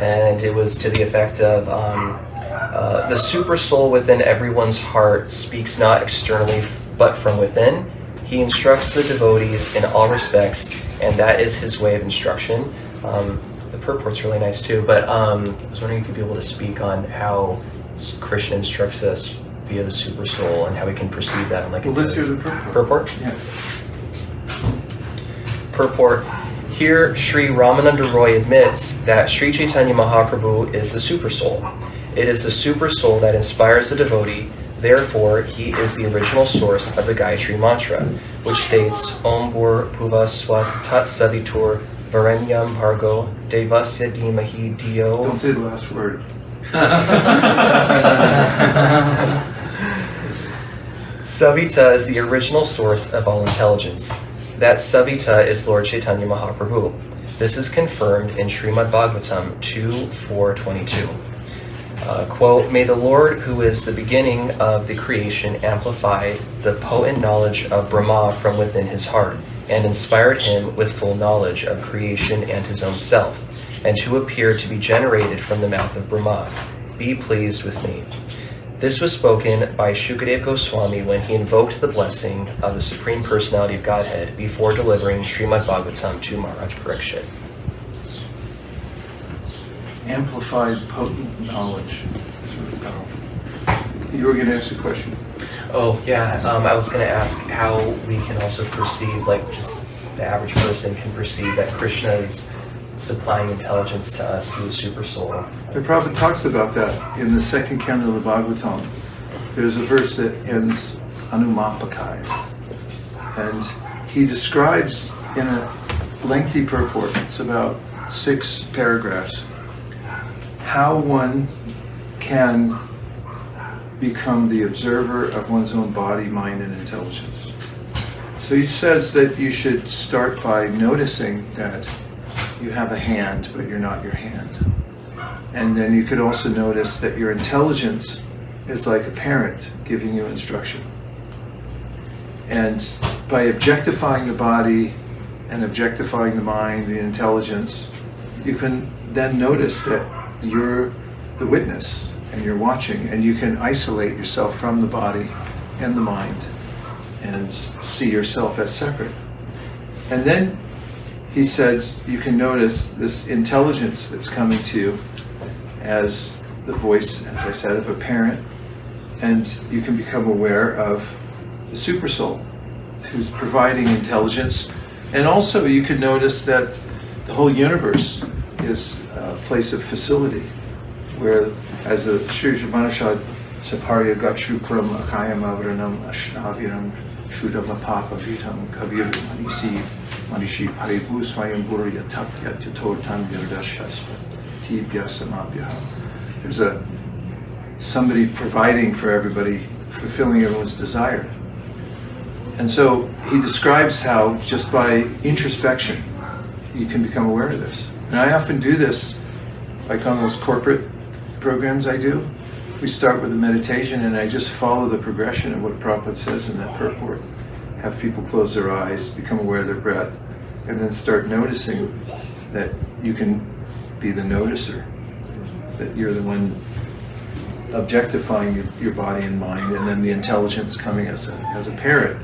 And it was to the effect of um, uh, The super soul within everyone's heart speaks not externally f- but from within. He instructs the devotees in all respects, and that is his way of instruction. Um, the purport's really nice too, but um, I was wondering if you'd be able to speak on how Krishna instructs us via the super soul and how we can perceive that in like a Well, let's hear the purport. Purport? Yeah. Purport. Here, Sri Ramananda Roy admits that Sri Chaitanya Mahaprabhu is the super soul. It is the super soul that inspires the devotee. Therefore, he is the original source of the Gayatri mantra, which states Om Bhur Bhuva Swat Tat Savitur Varenyam Bhargo Devasya Dhimahi Dio. Don't say the last word. Savita is the original source of all intelligence. That Savita is Lord Chaitanya Mahaprabhu. This is confirmed in Srimad Bhagavatam 2 422. Uh, quote, May the Lord, who is the beginning of the creation, amplify the potent knowledge of Brahma from within his heart, and inspired him with full knowledge of creation and his own self, and who appear to be generated from the mouth of Brahma. Be pleased with me. This was spoken by Shukadev Goswami when he invoked the blessing of the Supreme Personality of Godhead before delivering Srimad Bhagavatam to Maharaj Parikshit. Amplified potent knowledge. You were going to ask a question. Oh, yeah, um, I was going to ask how we can also perceive, like, just the average person can perceive that Krishna is supplying intelligence to us through the super soul. The Prophet talks about that in the second canto of the Bhagavatam. There's a verse that ends Anumapakai. And he describes in a lengthy purport, it's about six paragraphs, how one can become the observer of one's own body, mind, and intelligence. So he says that you should start by noticing that you have a hand, but you're not your hand. And then you could also notice that your intelligence is like a parent giving you instruction. And by objectifying the body and objectifying the mind, the intelligence, you can then notice that you're the witness and you're watching, and you can isolate yourself from the body and the mind and see yourself as separate. And then he said you can notice this intelligence that's coming to you as the voice, as I said, of a parent, and you can become aware of the super soul who's providing intelligence. And also, you can notice that the whole universe is a place of facility where, as the Sri Isopanishad Saparya Gachupram Akayam Avranam Ashnaviram Shudam Apapa Vitam Kavir Manisi Manishi Paribu Swayam Guru Yatat Yatyatotan Virdashasva Tibya Samabhya. There's a somebody providing for everybody, fulfilling everyone's desire. And so he describes how just by introspection you can become aware of this. And I often do this, like on those corporate programs I do. We start with a meditation and I just follow the progression of what Prabhupada says in that purport. Have people close their eyes, become aware of their breath, and then start noticing that you can be the noticer, that you're the one objectifying your, your body and mind, and then the intelligence coming as a, as a parent.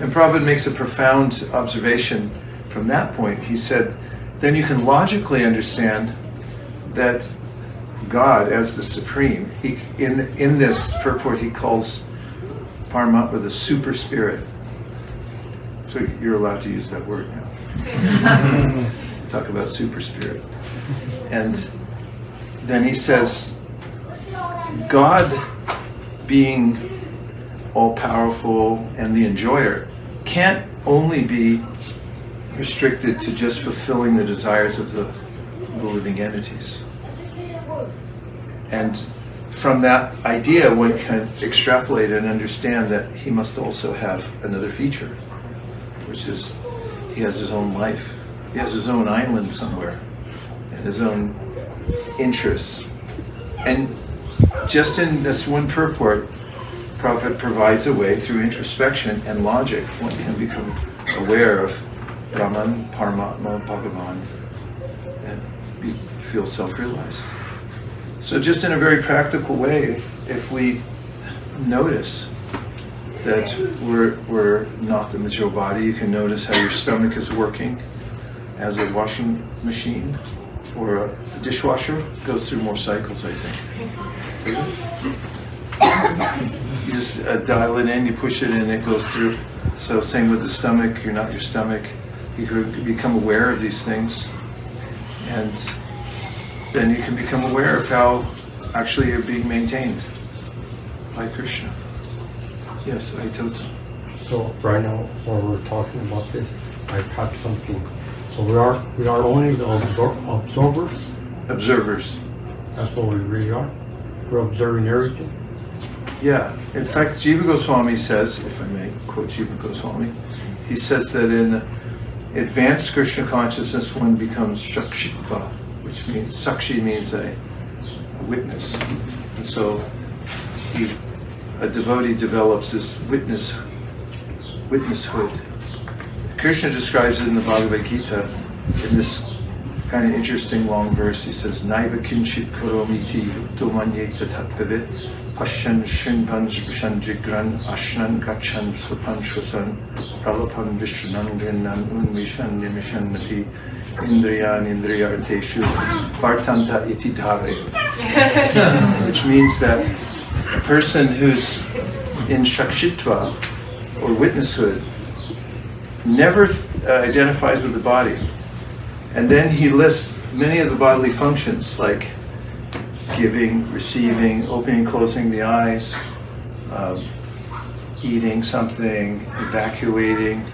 And Prabhupada makes a profound observation from that point. He said, then you can logically understand that God, as the supreme, he, in, in this purport, he calls Paramatma the super spirit. So you're allowed to use that word now. Talk about super spirit. And then he says, God being all powerful and the enjoyer can't only be restricted to just fulfilling the desires of the, the living entities. And from that idea, one can extrapolate and understand that he must also have another feature, which is he has his own life. He has his own island somewhere and his own interests. And just in this one purport, Prabhupada provides a way through introspection and logic one can become aware of Brahman, Paramatma, Bhagavan, and be, feel self-realized. So just in a very practical way, if, if we notice that we're, we're not the material body, you can notice how your stomach is working as a washing machine or a dishwasher. Goes through more cycles, I think. You just uh, dial it in, you push it in, it goes through. So same with the stomach, you're not your stomach. You could become aware of these things. And then you can become aware of how actually you're being maintained by Krishna. Yes, I told So right now, while we're talking about this, I caught something. So we are we are only the absor- absorbers. observers. That's what we really are. We're observing everything. Yeah, in fact, Jiva Goswami says, if I may quote Jiva Goswami, he says that in advanced Krishna consciousness, one becomes shakshitva, which means sakshi means a, a witness, and so he, a devotee develops this witness witnesshood. Krishna describes it in the Bhagavad Gita in this kind of interesting long verse. He says, "Naiva kinchit karomiti domanye tatvavit pashyan shinpan spashan jigran ashnan gachan swapan shwasan pralapan vishwanan grinnan unmishan nimishan napi indriyan indriyarteshu vartanta iti dhave." Which means that a person who's in shakshitva or witnesshood never uh, identifies with the body. And then he lists many of the bodily functions like giving, receiving, opening, closing the eyes, um, eating something, evacuating,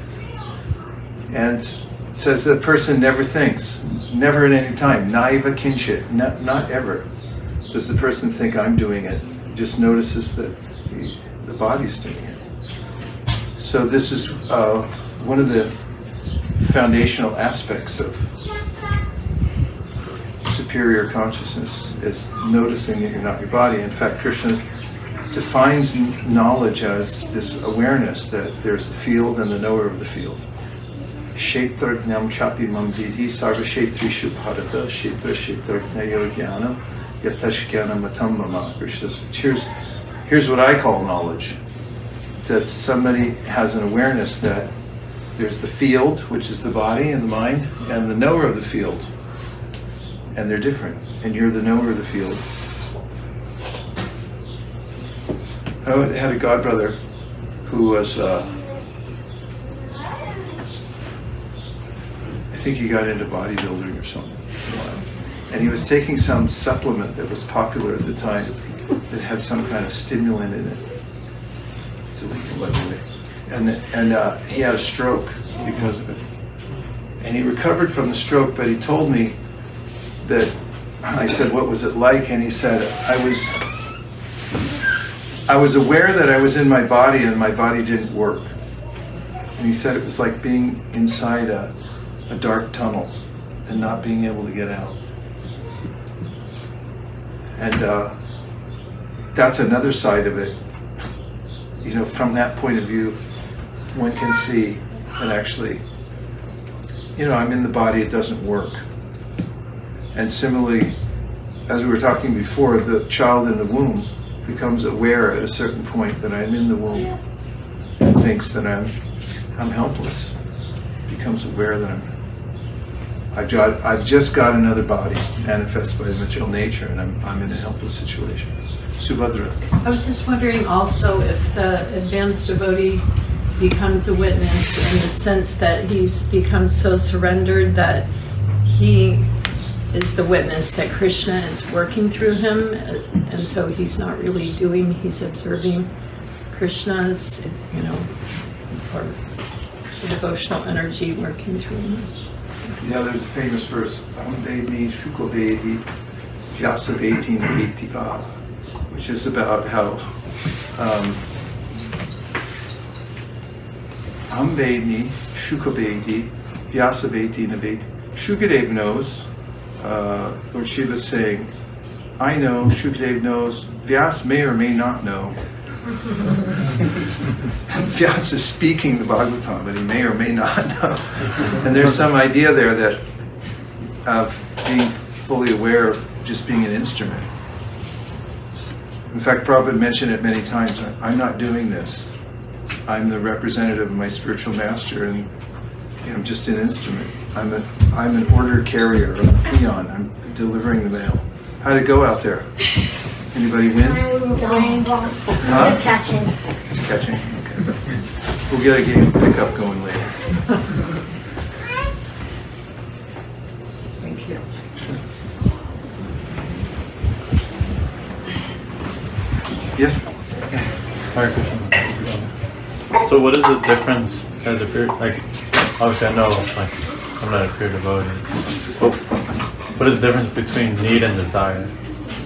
and says the person never thinks, never at any time, naiva kinshit, not, not ever does the person think I'm doing it. Just notices that he, the body's doing it. So this is uh, one of the foundational aspects of superior consciousness is noticing that you're not your body. In fact, Krishna defines knowledge as this awareness that there's the field and the knower of the field. Kshetra gnam chapi vidhi sarva kshetrishu bharata kshetra kshetra jnayo jnana yatash matam mama. Here's, here's what I call knowledge. That somebody has an awareness that there's the field, which is the body and the mind, and the knower of the field. And they're different. And you're the knower of the field. I had a godbrother who was, uh, think he got into bodybuilding or something. And he was taking some supplement that was popular at the time that had some kind of stimulant in it. It's illegal, by the way. And, and uh, he had a stroke because of it. And he recovered from the stroke, but he told me that I said, "What was it like?" And he said, "I was, I was aware that I was in my body, and my body didn't work." And he said it was like being inside a, a dark tunnel and not being able to get out. And uh, that's another side of it. You know, from that point of view, one can see that actually, you know, I'm in the body, it doesn't work. And similarly, as we were talking before, the child in the womb becomes aware at a certain point that I'm in the womb and thinks that I'm, I'm helpless, becomes aware that I'm, I've, got, I've just got another body manifested by material nature and I'm, I'm in a helpless situation. Subhadra. I was just wondering also if the advanced devotee becomes a witness in the sense that he's become so surrendered that he is the witness that Krishna is working through him, and so he's not really doing, he's observing Krishna's, you know, or devotional energy working through him. Yeah, there's a famous verse, Amvedi Shukavedi Vyasaveti Navetika, which is about how um, Amvedi Shukavedi Vyasaveti Naveti. Shukadev knows, uh, Lord Shiva saying, I know, Shukadev knows, Vyas may or may not know. And Vyas is speaking the Bhagavatam, but he may or may not know. And there's some idea there that of being fully aware of just being an instrument. In fact, Prabhupada mentioned it many times. I'm not doing this. I'm the representative of my spiritual master, and you know, I'm just an instrument. I'm a, I'm an order carrier, a peon. I'm delivering the mail. How'd it go out there? Anybody win? I'm dying. Huh? Just catching. Just catching. Okay. We'll get a game pickup going later. Thank you. Yes. Hare Krishna. So what is the difference as a pure, like, obviously I know, like, I'm not a pure devotee, what is the difference between need and desire?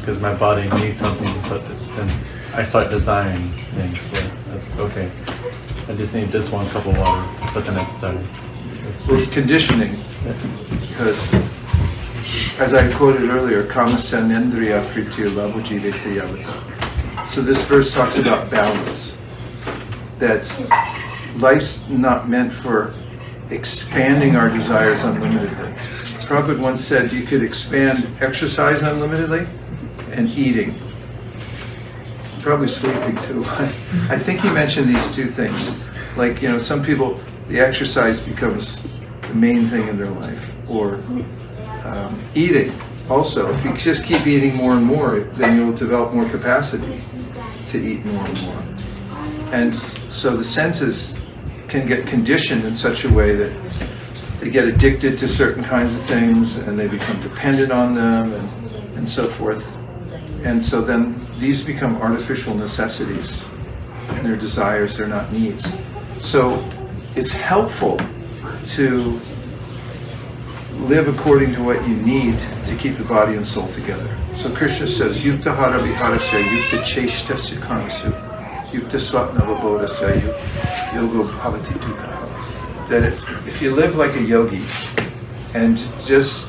Because my body needs something, but then I start desiring things, that's uh, okay, I just need this one cup of water, but then I. Well, it's conditioning, because as I quoted earlier, pritya labhajivete yavata. So this verse talks about balance. That life's not meant for expanding our desires unlimitedly. Prabhupada once said you could expand exercise unlimitedly and eating. Probably sleeping too. I think he mentioned these two things. Like, you know, some people, the exercise becomes the main thing in their life. Or um, eating also. If you just keep eating more and more, then you'll develop more capacity to eat more and more. And so the senses can get conditioned in such a way that they get addicted to certain kinds of things and they become dependent on them and, and so forth. And so then these become artificial necessities and they're desires, they're not needs. So it's helpful to live according to what you need to keep the body and soul together. So Krishna says, Yukta hara viharasya, yukta cheshtasya kanasu, yukta bhavati. That if you live like a yogi and just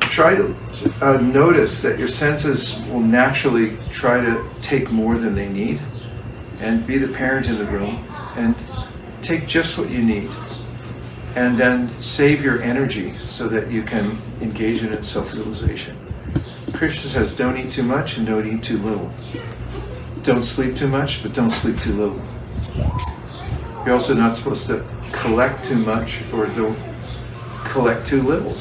try to uh, notice that your senses will naturally try to take more than they need and be the parent in the room and take just what you need and then save your energy so that you can engage in self-realization. Krishna says don't eat too much and don't eat too little. Don't sleep too much, but don't sleep too little. You're also not supposed to collect too much or don't collect too little.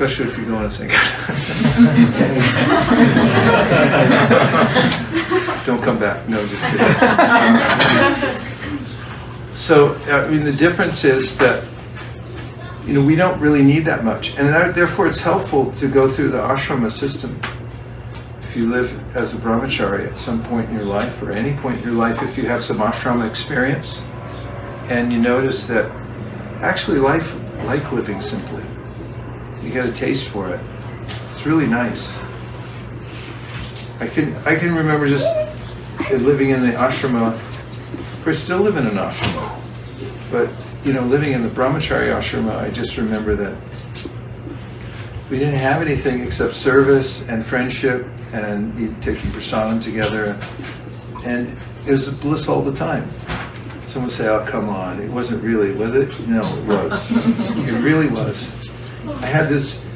Especially if you're going to sing. Don't come back. No, just kidding. so, I mean, the difference is that, you know, we don't really need that much. And that, therefore, it's helpful to go through the ashrama system. If you live as a brahmachari at some point in your life, or any point in your life, if you have some ashrama experience, and you notice that actually life like living simply you get a taste for it. It's really nice. I can I can remember just living in the ashrama. Of course, still live in an ashrama, but you know, living in the brahmachari ashrama, I just remember that we didn't have anything except service and friendship and taking prasadam together, and it was bliss all the time. Someone would say, "Oh, come on, it wasn't really, was it?" No, it was. it really was. I had this,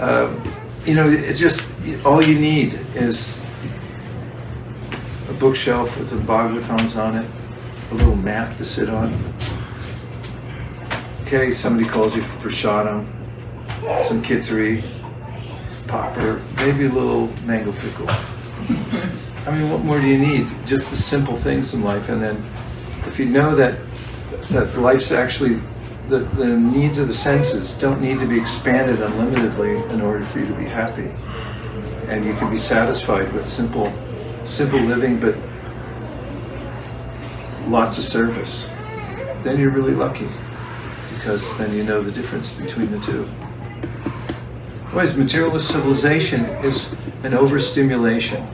um, you know, it's just all you need is a bookshelf with some Bhagavatams on it, a little mat to sit on. Okay, somebody calls you for prasadam, some kitri, popper, maybe a little mango pickle. I mean, what more do you need? Just the simple things in life, and then if you know that that life's actually the, the needs of the senses don't need to be expanded unlimitedly in order for you to be happy. And you can be satisfied with simple, simple living, but lots of service. Then you're really lucky because then you know the difference between the two. Otherwise, materialist civilization is an overstimulation.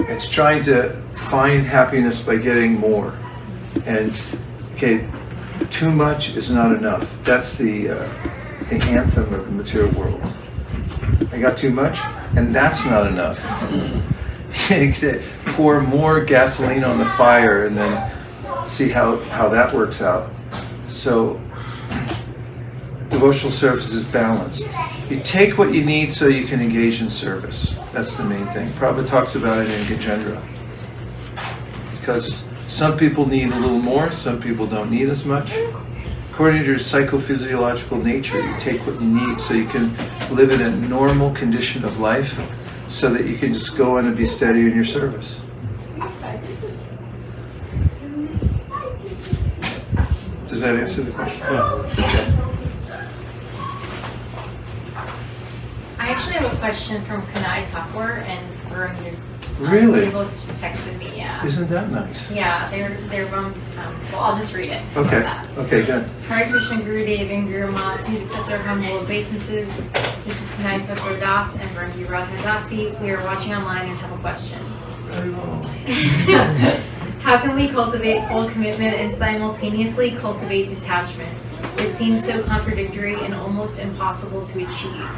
It's trying to find happiness by getting more. And, okay, too much is not enough. That's the, uh, the anthem of the material world. I got too much, and that's not enough. Pour more gasoline on the fire and then see how, how that works out. So, devotional service is balanced. You take what you need so you can engage in service. That's the main thing. Prabhupada talks about it in Gajendra. Because some people need a little more, some people don't need as much. According to your psychophysiological nature, you take what you need so you can live in a normal condition of life so that you can just go on and be steady in your service. Does that answer the question? Okay. I actually have a question from Kanai Thakur and Varun. Um, Really? They both just texted me, yeah. Isn't that nice? Yeah, they're, they're um, well, I'll just read it. Okay, okay, good. Hare Krishna Guru Dev and Guru Mat, please accept our humble obeisances. This is Kanai Thakur Das and Rangi Radhanadasi. We are watching online and have a question. How can we cultivate full commitment and simultaneously cultivate detachment? It seems so contradictory and almost impossible to achieve.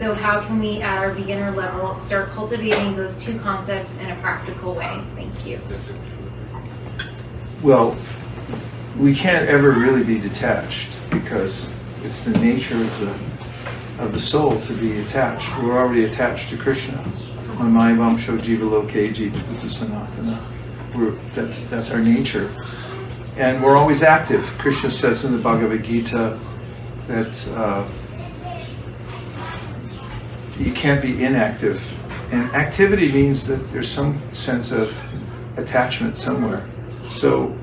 So how can we, at our beginner level, start cultivating those two concepts in a practical way? Thank you. Well, we can't ever really be detached because it's the nature of the of the soul to be attached. We're already attached to Krishna. Mamayavam sho jiva loke sanatana. We're, that's, that's our nature. And we're always active. Krishna says in the Bhagavad Gita that uh, you can't be inactive. And activity means that there's some sense of attachment somewhere. So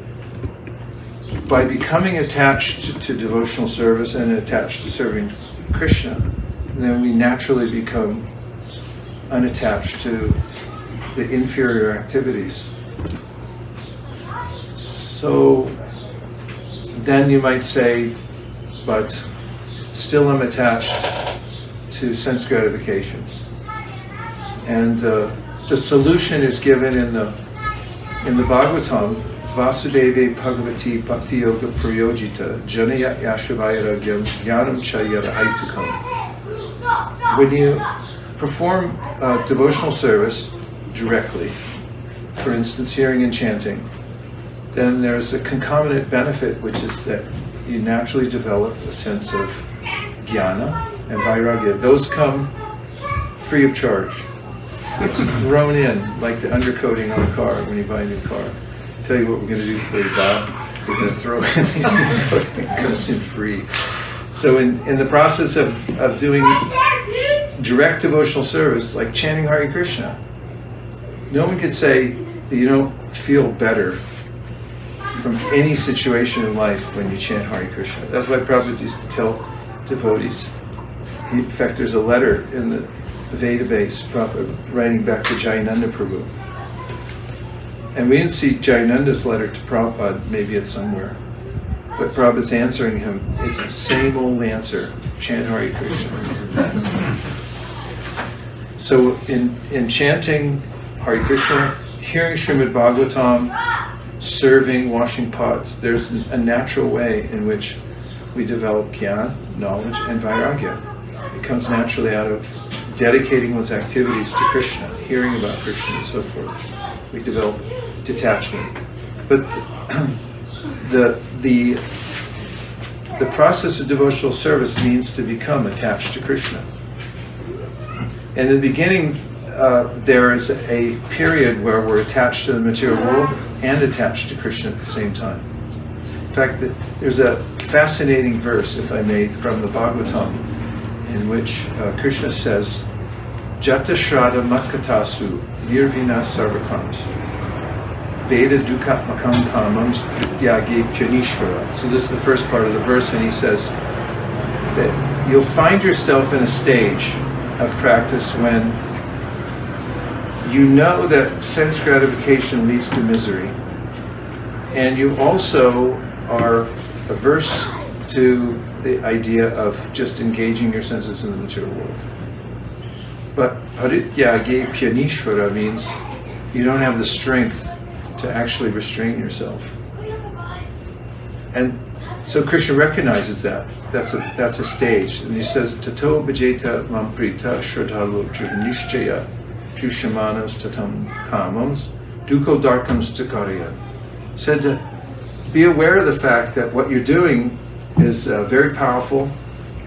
by becoming attached to, to devotional service and attached to serving Krishna, then we naturally become unattached to the inferior activities. So then you might say, but still I'm attached to sense gratification. And uh, the solution is given in the in the Bhagavatam, Vasudeve Bhagavati Bhakti Yoga Prayojita Janaya Yashavairagyam Jnanam Chayara Aitukam. When you perform uh, devotional service directly, for instance, hearing and chanting, then there's a concomitant benefit, which is that you naturally develop a sense of jnana and vairagya. Those come free of charge. It's thrown in like the undercoating on a car when you buy a new car. Tell you what we're going to do for you, Bob. We're going to throw in. It comes in free. So in, in the process of, of doing direct devotional service, like chanting Hare Krishna, no one could say that you don't feel better from any situation in life when you chant Hare Krishna. That's why Prabhupada used to tell devotees. In fact, there's a letter in the Veda base, writing back to Jayananda Prabhu. And we didn't see Jayananda's letter to Prabhupada, maybe it's somewhere. But Prabhupada's answering him, it's the same old answer, chant Hare Krishna. So in, in chanting Hare Krishna, hearing Srimad Bhagavatam, serving, washing pots, there's a natural way in which we develop jnana, knowledge, and vairagya. It comes naturally out of dedicating one's activities to Krishna, hearing about Krishna, and so forth. We develop detachment. But the the the process of devotional service means to become attached to Krishna. And in the beginning, uh, there is a period where we're attached to the material world and attached to Krishna at the same time. In fact, there's a fascinating verse, if I may, from the Bhagavatam, in which uh, Krishna says, Jata Shraddha Matkatasu Nirvina Sarvakams Veda Dukatmakam Kamams Yagi Pyanishvara. So this is the first part of the verse, and he says that you'll find yourself in a stage of practice when you know that sense gratification leads to misery, and you also are averse to the idea of just engaging your senses in the material world. But Harityage Pyanishvara means you don't have the strength to actually restrain yourself. And so Krishna recognizes that. That's a that's a stage. And he says, Tato bhajeta mamprita shradhalo juvanishjaya jushamanos tatam kamams duko darkams takarya. Said to be aware of the fact that what you're doing is uh, very powerful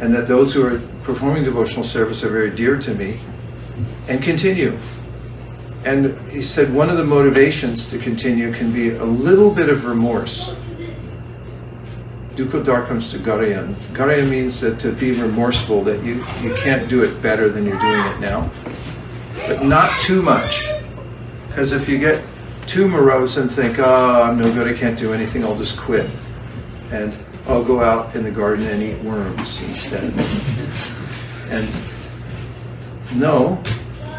and that those who are performing devotional service are very dear to me and continue. And he said one of the motivations to continue can be a little bit of remorse. Dukkha darkams to Garayan. Garayan means that to be remorseful, that you, you can't do it better than you're doing it now. But not too much. Because if you get too morose and think, oh, I'm no good, I can't do anything, I'll just quit. And I'll go out in the garden and eat worms instead. and no,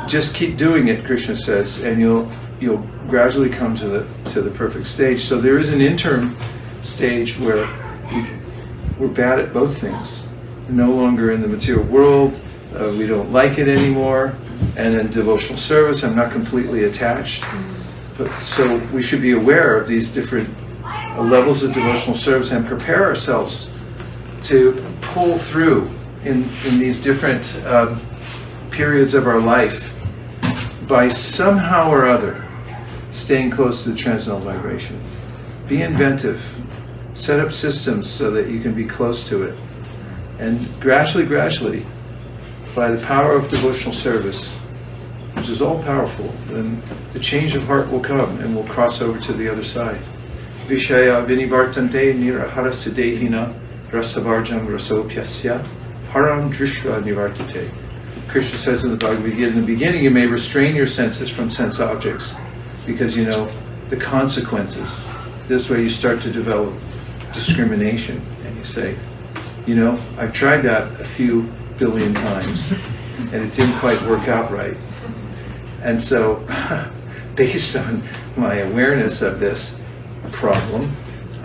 just keep doing it, Krishna says, and you'll you'll gradually come to the to the perfect stage. So there is an interim stage where we, we're bad at both things. No longer in the material world. Uh, we don't like it anymore. And in devotional service, I'm not completely attached. But so we should be aware of these different levels of devotional service and prepare ourselves to pull through in in these different um, periods of our life by somehow or other staying close to the transcendental vibration. Be inventive. Set up systems so that you can be close to it. And gradually, gradually, by the power of devotional service, which is all powerful, then the change of heart will come and we'll cross over to the other side. Vishaya vinivartante nirahara sidehina rasavarjam rasopyasya haram drishva nivartate. Krishna says in the Bhagavad Gita, in the beginning you may restrain your senses from sense objects because you know the consequences. This way you start to develop discrimination and you say, you know, I've tried that a few billion times and it didn't quite work out right. And so, based on my awareness of this problem,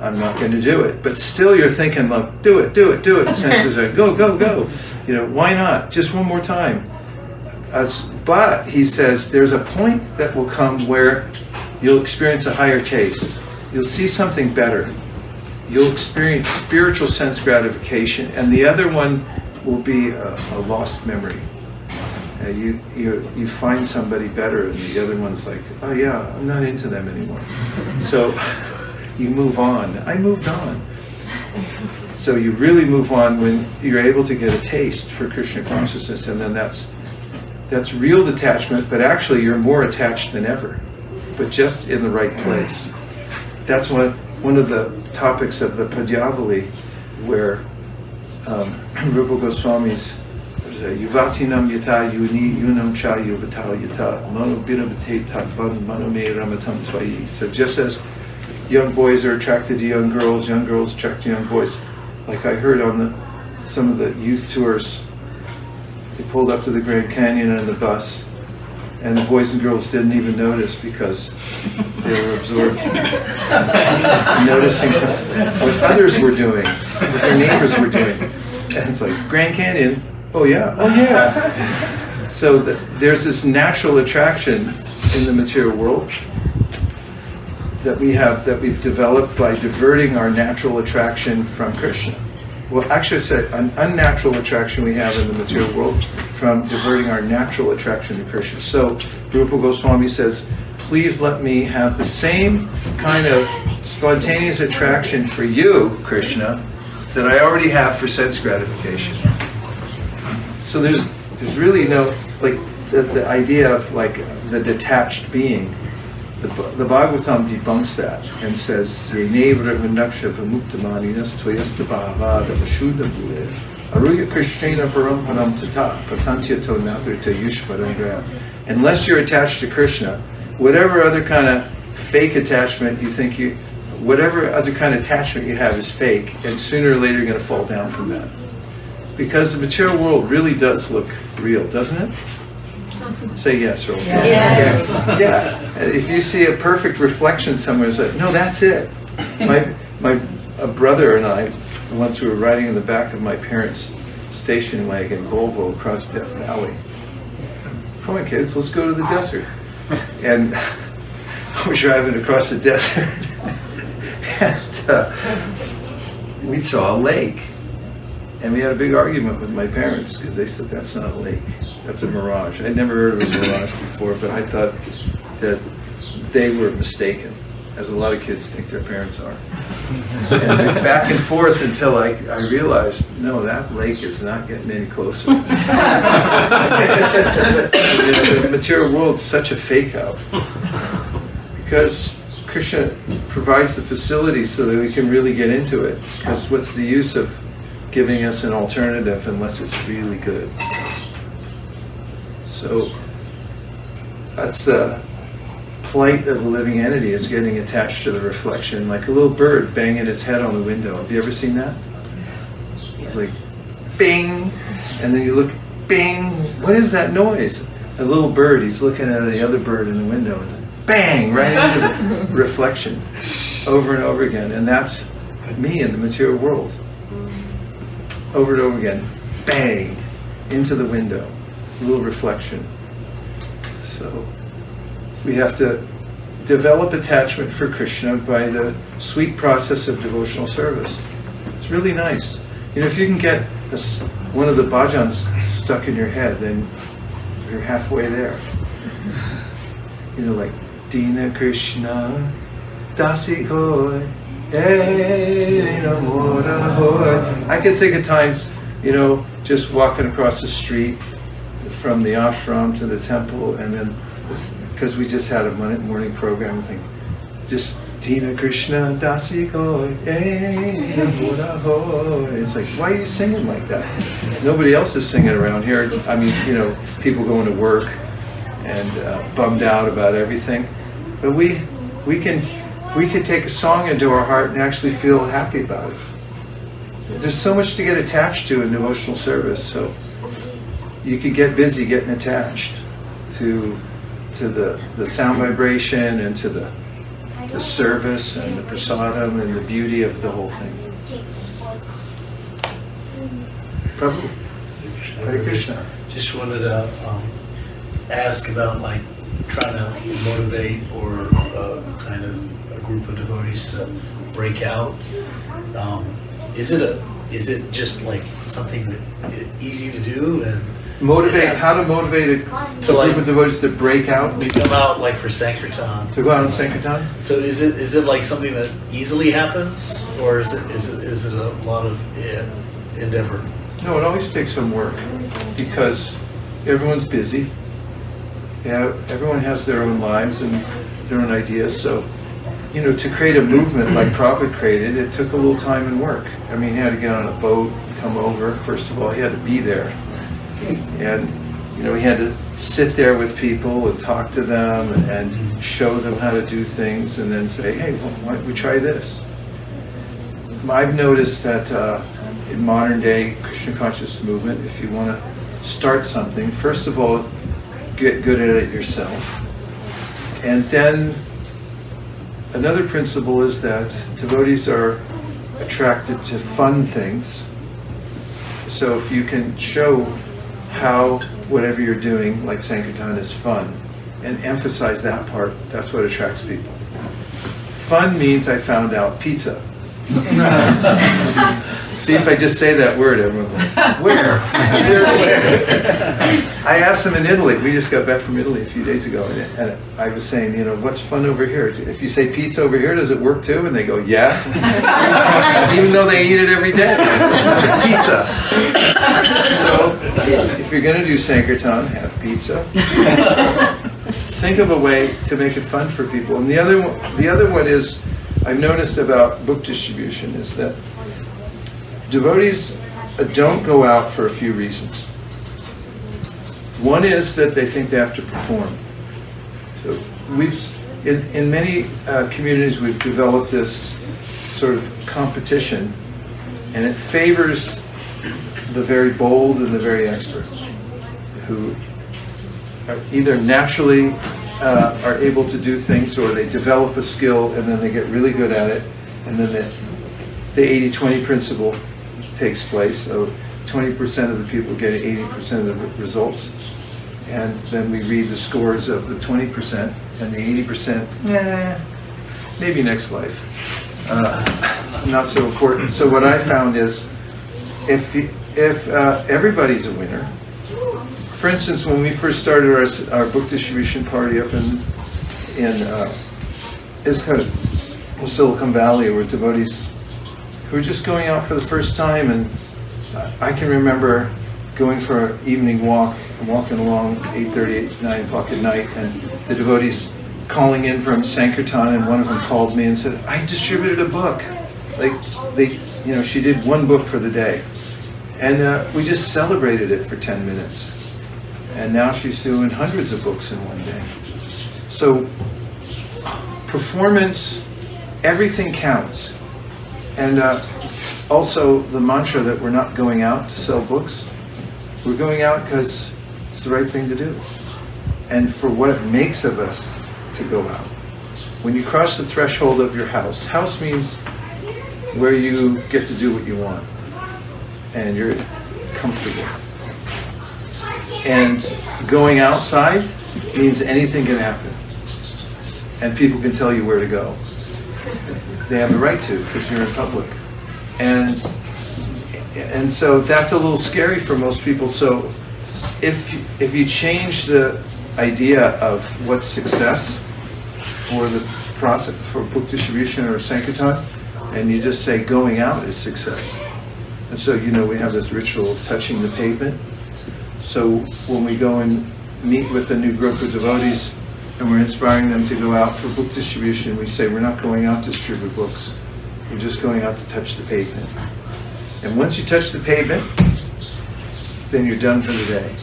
I'm not going to do it. But still, you're thinking, like, do it, do it, do it. And senses are, go, go, go. You know, why not? Just one more time. As, but he says there's a point that will come where you'll experience a higher taste. You'll see something better. You'll experience spiritual sense gratification, and the other one will be a, a lost memory. You, you, you find somebody better, and the other one's like, oh yeah, I'm not into them anymore. So you move on. I moved on. So you really move on when you're able to get a taste for Krishna consciousness, and then that's that's real detachment, but actually you're more attached than ever, but just in the right place. That's one one of the topics of the Padyavali, where um, Rupa Goswami's there's a Yuvatinam yata yuni yunam cha yuvatal yata mano binabate tatvan mano me ramatam tvayi. So just as young boys are attracted to young girls, young girls attract to young boys, like I heard on the some of the youth tours, they pulled up to the Grand Canyon in the bus, and the boys and girls didn't even notice because they were absorbed noticing what others were doing, what their neighbors were doing. And it's like, Grand Canyon, oh yeah, oh yeah. So the, there's this natural attraction in the material world that we have, that we've developed by diverting our natural attraction from Krishna. Well, actually, it's an unnatural attraction we have in the material world from diverting our natural attraction to Krishna. So Rupa Goswami says, please let me have the same kind of spontaneous attraction for you, Krishna, that I already have for sense gratification. So there's there's really no like the, the idea of like the detached being. The, the Bhagavatam debunks that and says, "Yenevra vinaksha vamuktamaninas toyasta bhavada vashuddha bhuve aruya krishnena parampanam tata patantya to navrita yushvarangra." Unless you're attached to Krishna, whatever other kind of fake attachment you think you, whatever other kind of attachment you have is fake, and sooner or later you're going to fall down from that. Because the material world really does look real, doesn't it? Say yes, or Yes. Yeah. If you see a perfect reflection somewhere, it's like, no, that's it. My my a brother and I, once we were riding in the back of my parents' station wagon Volvo across Death Valley. Come on, kids, let's go to the desert. And we're driving across the desert, and uh, we saw a lake. And we had a big argument with my parents because they said that's not a lake, that's a mirage. I'd never heard of a mirage before, but I thought that they were mistaken, as a lot of kids think their parents are. And back and forth until I, I realized, no, that lake is not getting any closer. the, the material world's such a fake out because Krishna provides the facilities so that we can really get into it. Because what's the use of giving us an alternative unless it's really good? So that's the plight of a living entity is getting attached to the reflection, like a little bird banging its head on the window. Have you ever seen that? It's like bing, and then you look, bing. What is that noise? A little bird. He's looking at the other bird in the window, and bang right into the reflection, over and over again. And that's me in the material world. Over and over again, bang into the window, a little reflection. So we have to develop attachment for Krishna by the sweet process of devotional service. It's really nice. You know, if you can get a one of the bhajans stuck in your head, then you're halfway there. You know, like Dina Krishna, Dasi Goy, I can think of times, you know, just walking across the street from the ashram to the temple, and then because we just had a morning program thing, just Dina Krishna Dasi. It's like, why are you singing like that? Nobody else is singing around here. I mean, you know, people going to work and uh, bummed out about everything, but we we can we could take a song into our heart and actually feel happy about it. There's so much to get attached to in devotional service, so you could get busy getting attached to to the, the sound vibration and to the, the service and the prasadam and the beauty of the whole thing. Prabhu, Hare Krishna. Just wanted to um, ask about like trying to motivate or uh, kind of group of devotees to break out. Um, Is it a, is it just like something that easy to do and Motivate, how to motivate a To like- group of devotees to break out, to come out like for Sankirtan? to go out on Sankirtan? So is it, is it like something that easily happens or is it, is it, is it a lot of eh, endeavor? No, it always takes some work because everyone's busy. Yeah, everyone has their own lives and their own ideas. So, you know, to create a movement like Prabhupada created, it took a little time and work. I mean, he had to get on a boat, come over. First of all, he had to be there. And, you know, he had to sit there with people and talk to them and show them how to do things and then say, hey, well, why don't we try this? I've noticed that uh, in modern day Krishna conscious movement, if you want to start something, first of all, get good at it yourself. And then another principle is that devotees are attracted to fun things. So if you can show how whatever you're doing, like Sankirtan, is fun, and emphasize that part, that's what attracts people. Fun means, I found out, pizza. See, if I just say that word, everyone's like, where? Where? I asked them in Italy, we just got back from Italy a few days ago, and and I was saying, you know, what's fun over here? If you say pizza over here, does it work too? And they go, yeah. Even though they eat it every day. It's a pizza. So, if you're gonna do Sankirtan, have pizza. Think of a way to make it fun for people. And the other, one- the other one is, I've noticed about book distribution is that devotees uh, don't go out for a few reasons. One is that they think they have to perform. So we've, in, in many uh, communities, we've developed this sort of competition, and it favors the very bold and the very expert, who are either naturally uh, are able to do things, or they develop a skill and then they get really good at it, and then the, the 80-20 principle takes place. So 20% of the people get 80% of the results. And then we read the scores of the 20% and the 80%, nah, maybe next life. Uh, Not so important. So what I found is if, if uh, everybody's a winner, for instance, when we first started our, our book distribution party up in, in, uh, it's kind of Silicon Valley where devotees were just going out for the first time and I- I can remember going for an evening walk, and walking along 8:30, 9 o'clock at night and the devotees calling in from Sankirtan and one of them called me and said, I distributed a book. Like, they, you know, she did one book for the day. And uh, we just celebrated it for 10 minutes. And now she's doing hundreds of books in one day. So performance, everything counts. And uh, also the mantra that we're not going out to sell books. We're going out because it's the right thing to do. And for what it makes of us to go out. When you cross the threshold of your house, house means where you get to do what you want. And you're comfortable. And going outside means anything can happen. And people can tell you where to go. They have the right to because you're in public. And, and so that's a little scary for most people. So if, if you change the idea of what's success for the process, for book distribution or Sankirtan, and you just say going out is success. And so, you know, we have this ritual of touching the pavement. So when we go and meet with a new group of devotees and we're inspiring them to go out for book distribution, we say, we're not going out to distribute books. We're just going out to touch the pavement. And once you touch the pavement, then you're done for the day.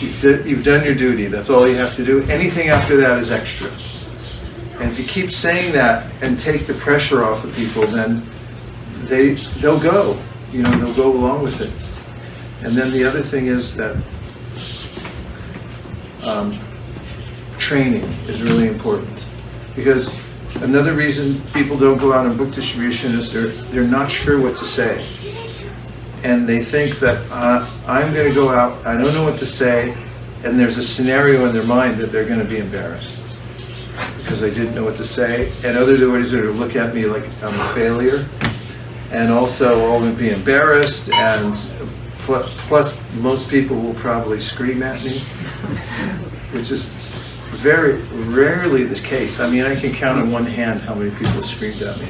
You've, di- you've done your duty. That's all you have to do. Anything after that is extra. And if you keep saying that and take the pressure off of people, then they they'll go. You know, they'll go along with it. And then the other thing is that um, training is really important because Another reason people don't go out on book distribution is they're, they're not sure what to say. And they think that, uh, I'm gonna go out, I don't know what to say, and there's a scenario in their mind that they're gonna be embarrassed. Because I didn't know what to say, and other devotees are gonna look at me like I'm a failure. And also, gonna be embarrassed, and plus, most people will probably scream at me, which is very rarely the case. I mean, I can count on one hand how many people have screamed at me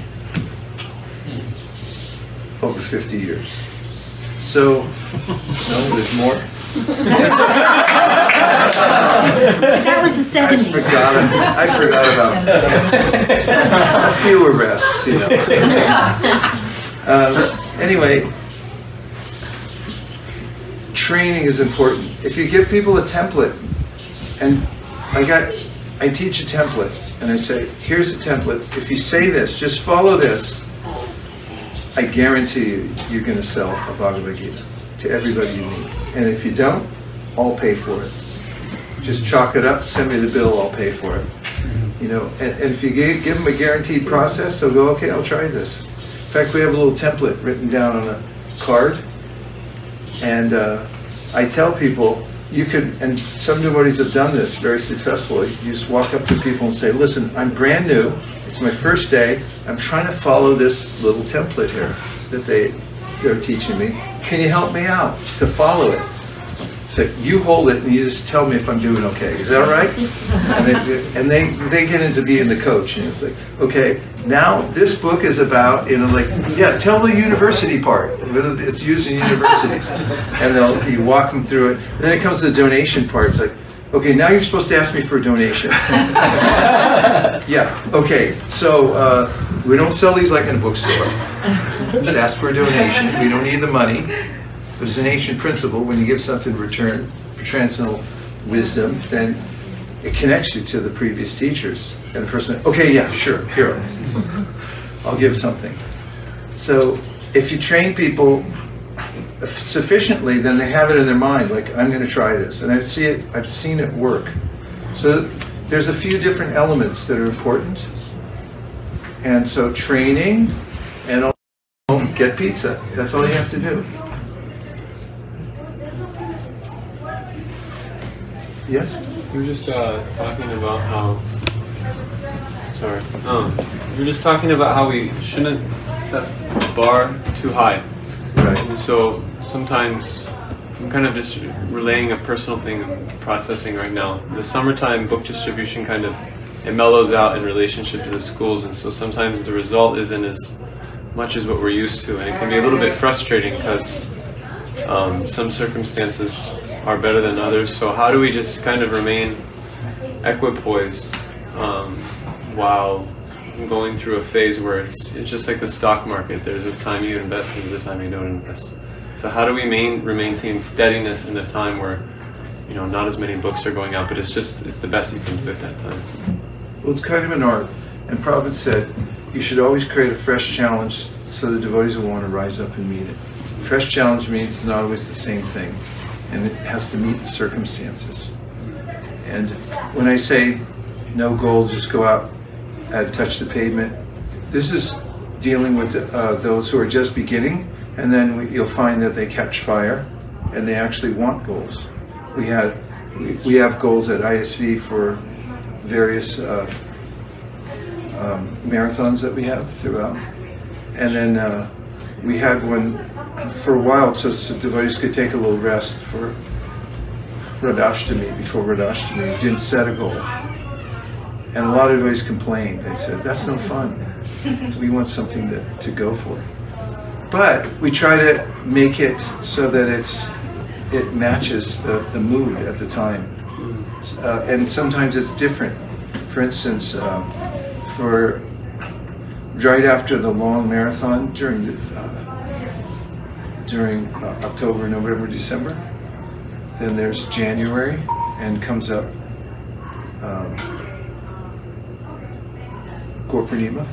over 50 years. So, no, there's more. That was the I forgot, I forgot about a few arrests, you know. Um, Anyway, training is important. If you give people a template, and I got, I teach a template, and I say, here's a template. If you say this, just follow this, I guarantee you, you're gonna sell a Bhagavad Gita to everybody you meet. And if you don't, I'll pay for it. Just chalk it up, send me the bill, I'll pay for it. You know, and, and if you give, give them a guaranteed process, they'll go, okay, I'll try this. In fact, we have a little template written down on a card. And uh, I tell people, you could, and some devotees have done this very successfully. You just walk up to people and say, listen, I'm brand new. It's my first day. I'm trying to follow this little template here that they, they're teaching me. Can you help me out to follow it? So you hold it and you just tell me if I'm doing okay. Is that all right? And they, and they, they get into being the coach and it's like, okay, now this book is about, you know, like, yeah, tell the university part, it's used in universities. And they'll, you walk them through it. And then it comes to the donation part. It's like, okay, now you're supposed to ask me for a donation. Yeah, okay, so, uh, we don't sell these like in a bookstore. Just ask for a donation. We don't need the money. There's an ancient principle, when you give something in return for transcendental wisdom, then it connects you to the previous teachers. And the person, okay, yeah, sure, here, I'll give something. So if you train people sufficiently, then they have it in their mind, like, I'm gonna try this. And I see it, I've seen it work. So there's a few different elements that are important. And so training and get pizza. That's all you have to do. Yes? You were just uh, talking about how. Sorry. Um, you were just talking about how we shouldn't set the bar too high. Right. And so sometimes I'm kind of just relaying a personal thing I'm processing right now. The summertime book distribution kind of it mellows out in relationship to the schools, and so sometimes the result isn't as much as what we're used to, and it can be a little bit frustrating because um, some circumstances are better than others. So how do we just kind of remain equipoised um, while going through a phase where it's it's just like the stock market. There's a time you invest and there's a time you don't invest. So how do we main, maintain steadiness in a time where you know not as many books are going out, but it's just it's the best you can do at that time. Well, it's kind of an art. And Prabhupada said, you should always create a fresh challenge so the devotees will want to rise up and meet it. Fresh challenge means it's not always the same thing, and it has to meet the circumstances. And when I say no goal, just go out and touch the pavement, this is dealing with uh, those who are just beginning, and then you'll find that they catch fire and they actually want goals. We had we, we have goals at ISV for various uh, um, marathons that we have throughout. And then uh, we had one for a while so, so devotees could take a little rest for Radhashtami, before Radhashtami. Didn't set a goal. And a lot of devotees complained. They said, that's no fun. We want something to, to go for. But we try to make it so that it's it matches the, the mood at the time. Uh, and sometimes it's different. For instance, um, for right after the long marathon during the, uh, during uh, October, November, December, then there's January and comes up um, Gaura Purnima.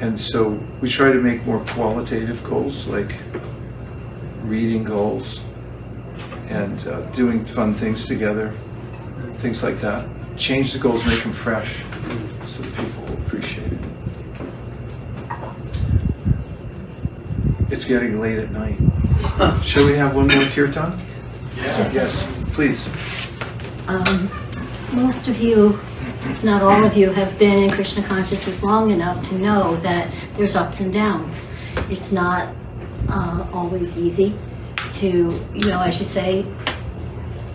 And so we try to make more qualitative goals, like reading goals and uh, doing fun things together, things like that. Change the goals, make them fresh, so people appreciate it. It's getting late at night. Shall we have one more kirtan? Yes, please. Um, most of you, if not all of you, have been in Krishna consciousness long enough to know that there's ups and downs. It's not uh, always easy to, you know, as you say,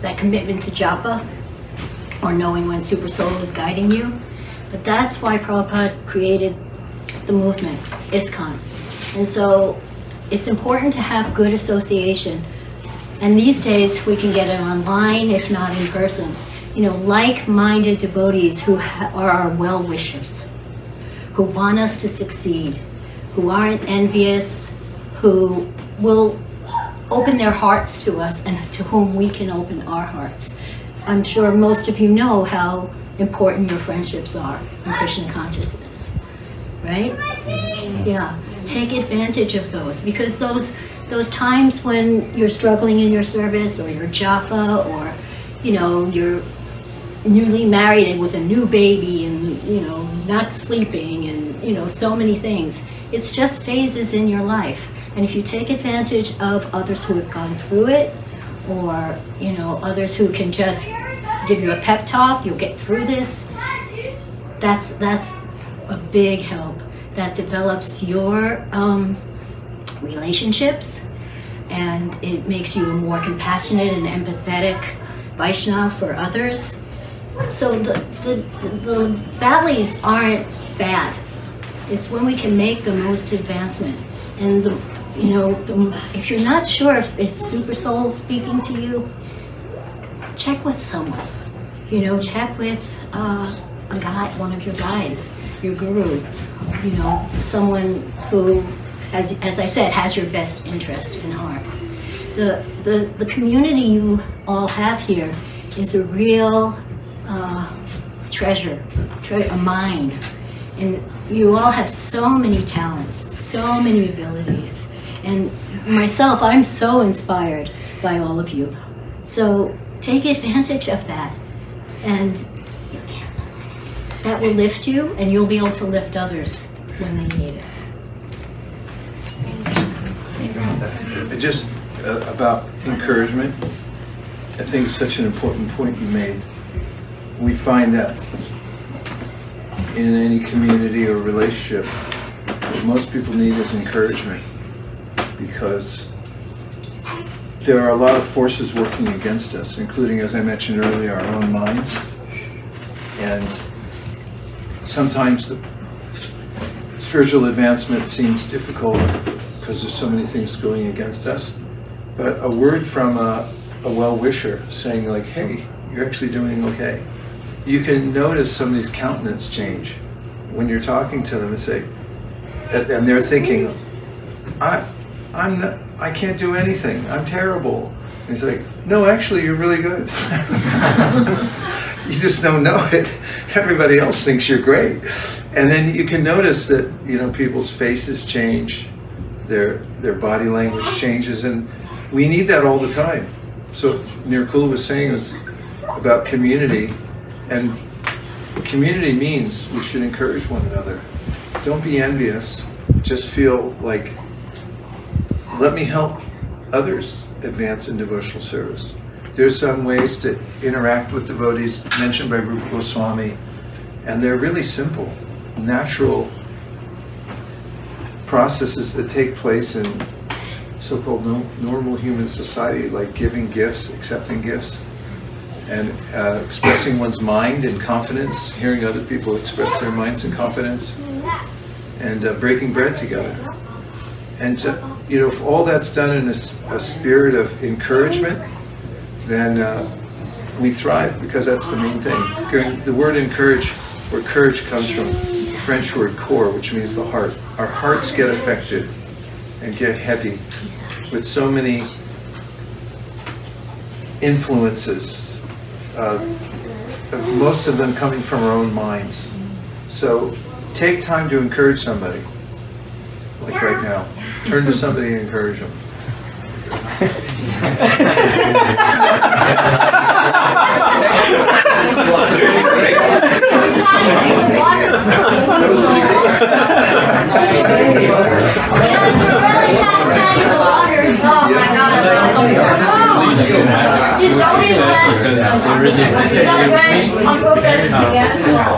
that commitment to japa or knowing when Super Soul is guiding you. But that's why Prabhupada created the movement, ISKCON. And so it's important to have good association. And these days, we can get it online, if not in person. You know, like-minded devotees who ha- are our well-wishers, who want us to succeed, who aren't envious, who will open their hearts to us and to whom we can open our hearts. I'm sure most of you know how important your friendships are in Krishna consciousness, right? Yeah, take advantage of those because those those times when you're struggling in your service or your japa or you know you're newly married and with a new baby and you know not sleeping and you know so many things it's just phases in your life. And if you take advantage of others who have gone through it or you know others who can just give you a pep talk you'll get through this that's that's a big help that develops your um, relationships and it makes you a more compassionate and empathetic Vaishnav for others. So the, the, the valleys aren't bad. It's when we can make the most advancement. And the, you know, the, if you're not sure if it's Super Soul speaking to you, check with someone. You know, check with uh, a guide, one of your guides, your guru. You know, someone who, as as I said, has your best interest in heart. The the the community you all have here is a real uh, treasure, tre- a mine, and you all have so many talents, so many abilities, and myself, I'm so inspired by all of you. So take advantage of that, and that will lift you, and you'll be able to lift others when they need it. And Just uh, about encouragement, I think it's such an important point you made. We find that in any community or relationship, what most people need is encouragement because there are a lot of forces working against us, including, as I mentioned earlier, our own minds. And sometimes the spiritual advancement seems difficult because there's so many things going against us. But a word from a, a well-wisher saying like, hey, you're actually doing okay. You can notice somebody's countenance change when you're talking to them and say, and and they're thinking, I, I'm not, I can't do anything. I'm terrible. And he's like, no, actually, you're really good. you just don't know it. Everybody else thinks you're great. And then you can notice that, you know, people's faces change, their, their body language changes, and we need that all the time. So Nirkula was saying was about community, and community means we should encourage one another. Don't be envious. Just feel like, let me help others advance in devotional service. There's some ways to interact with devotees mentioned by Rupa Goswami, and they're really simple, natural processes that take place in so-called no, normal human society, like giving gifts, accepting gifts, and uh, expressing one's mind in confidence, hearing other people express their minds in confidence, and uh, breaking bread together. And to, you know, if all that's done in a spirit of encouragement, then uh, we thrive because that's the main thing. The word encourage, where courage comes from, the French word core, which means the heart. Our hearts get affected and get heavy with so many influences, uh, most of them coming from our own minds. So take time to encourage somebody, like right now. Turn to somebody and encourage them. Yeah, it's Oh my god. He's always Because it really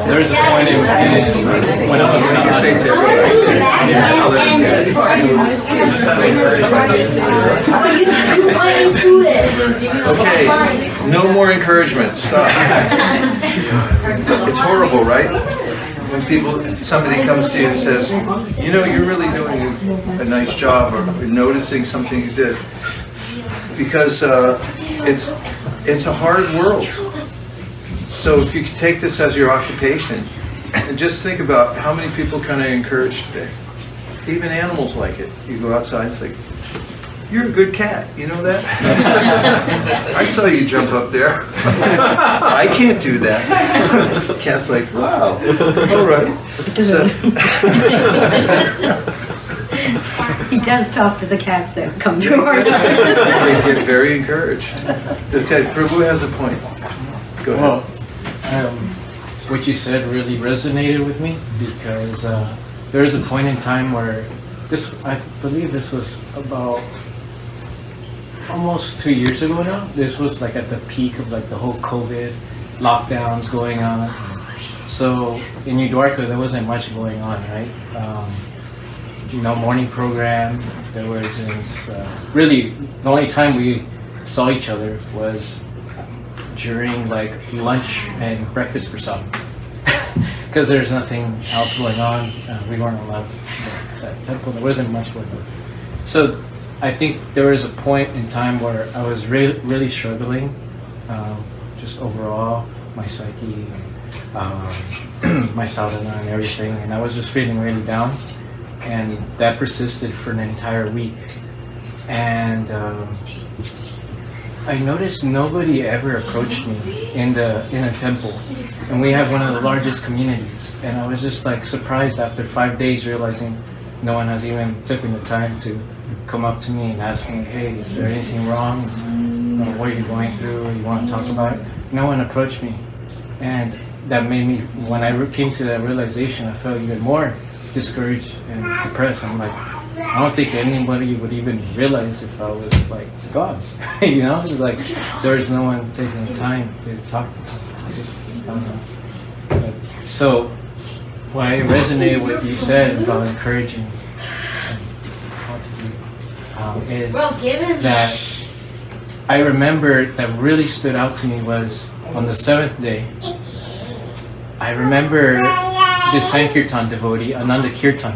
There was a point in, when I was say Okay, no more encouragement, stop. It's horrible, right? When people, somebody comes to you and says, you know, you're really doing a nice job, or noticing something you did. Because uh, it's, it's a hard world. So if you take this as your occupation, and just think about how many people kind of encourage today. Even animals like it. You go outside, it's like, you're a good cat, you know that? I saw you jump up there. I can't do that. Cat's like, wow, all right. So- He does talk to the cats that come through our They get very encouraged. Okay, Prabhu has a point. Go ahead. Well, um, what you said really resonated with me because uh, there was a point in time where this, I believe this was about almost two years ago now. This was like at the peak of like the whole COVID lockdowns going on. So in New there wasn't much going on, right? Um, know, morning program. There wasn't uh, really the only time we saw each other was during like lunch and breakfast for some because there's nothing else going on. Uh, we weren't allowed to at temple. There wasn't much going on. So I think there was a point in time where I was really really struggling, um, just overall my psyche, um, my sadhana and everything, and I was just feeling really down, and that persisted for an entire week, and. Um, I noticed nobody ever approached me in the in a temple, and we have one of the largest communities. And I was just like surprised after five days, realizing no one has even taken the time to come up to me and ask me, "Hey, is there anything wrong? Is, you know, what are you going through? You want to talk about it?" No one approached me, and that made me. When I came to that realization, I felt even more discouraged and depressed. I'm like, I don't think anybody would even realize if I was like God. you know, it's like there's no one taking the time to talk to us. I I So, why resonated with what you said about encouraging and what to do um, is that I remember that really stood out to me was on the seventh day. I remember the Sankirtan devotee, Ananda Kirtan.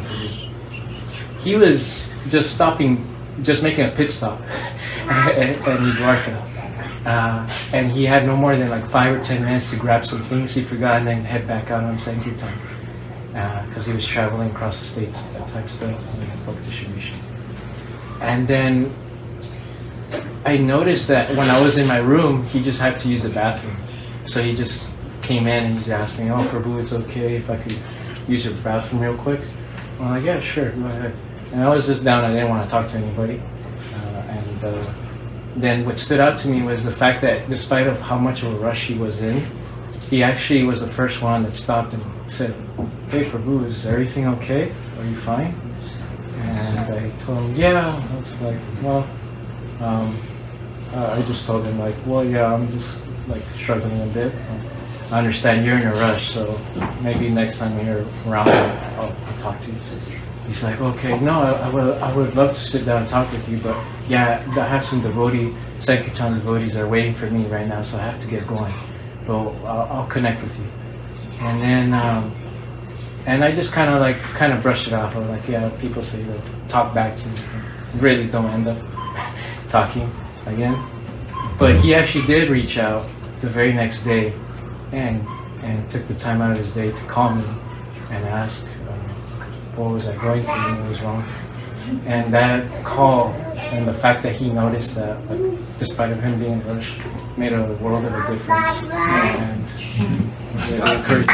He was just stopping, just making a pit stop at, New Uh, and he had no more than like five or ten minutes to grab some things he forgot and then head back out on Sankirtan. Because he was traveling across the states at that time still, in book distribution. And then I noticed that when I was in my room, he just had to use the bathroom. So he just came in and he's asking, me, "Oh, Prabhu, it's okay if I could use your bathroom real quick." I'm like, "Yeah, sure, go ahead." And I was just down. I didn't want to talk to anybody. Uh, and uh, then what stood out to me was the fact that despite of how much of a rush he was in, he actually was the first one that stopped and said, "Hey, Prabhu, is everything okay? Are you fine?" And I told him, "Yeah." I was like, "Well." Um, uh, I just told him like, well, yeah, I'm just like struggling a bit. I understand you're in a rush, so maybe next time you're around, I'll, I'll talk to you. He's like, okay, no, I, I would, I would love to sit down and talk with you, but yeah, I have some devotee, Sankirtan devotees are waiting for me right now, so I have to get going. But I'll, I'll connect with you. And then, um, and I just kind of like, kind of brushed it off. I was like, yeah, people say they'll talk back to me, really don't end up talking again. But he actually did reach out the very next day and and took the time out of his day to call me and ask um, what was I going through and what was wrong. And that call and the fact that he noticed that, like, despite of him being rushed, made a world of a difference. And it encouraged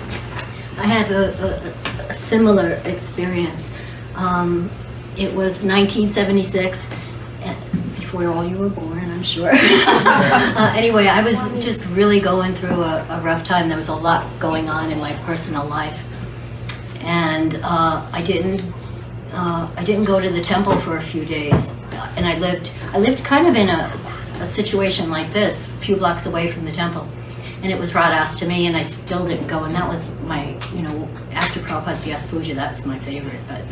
me. I had a, a, a similar experience. Um, it was 1976, eh, before all you were born, I'm sure. uh, anyway, I was just really going through a, a, rough time. There was a lot going on in my personal life, and uh, I didn't. Uh, I didn't go to the temple for a few days, and I lived. I lived kind of in a, a situation like this, a few blocks away from the temple, and it was Radhashtami, and I still didn't go. And that was my, you know, after Prabhupada's Vyas Puja, that's my favorite. But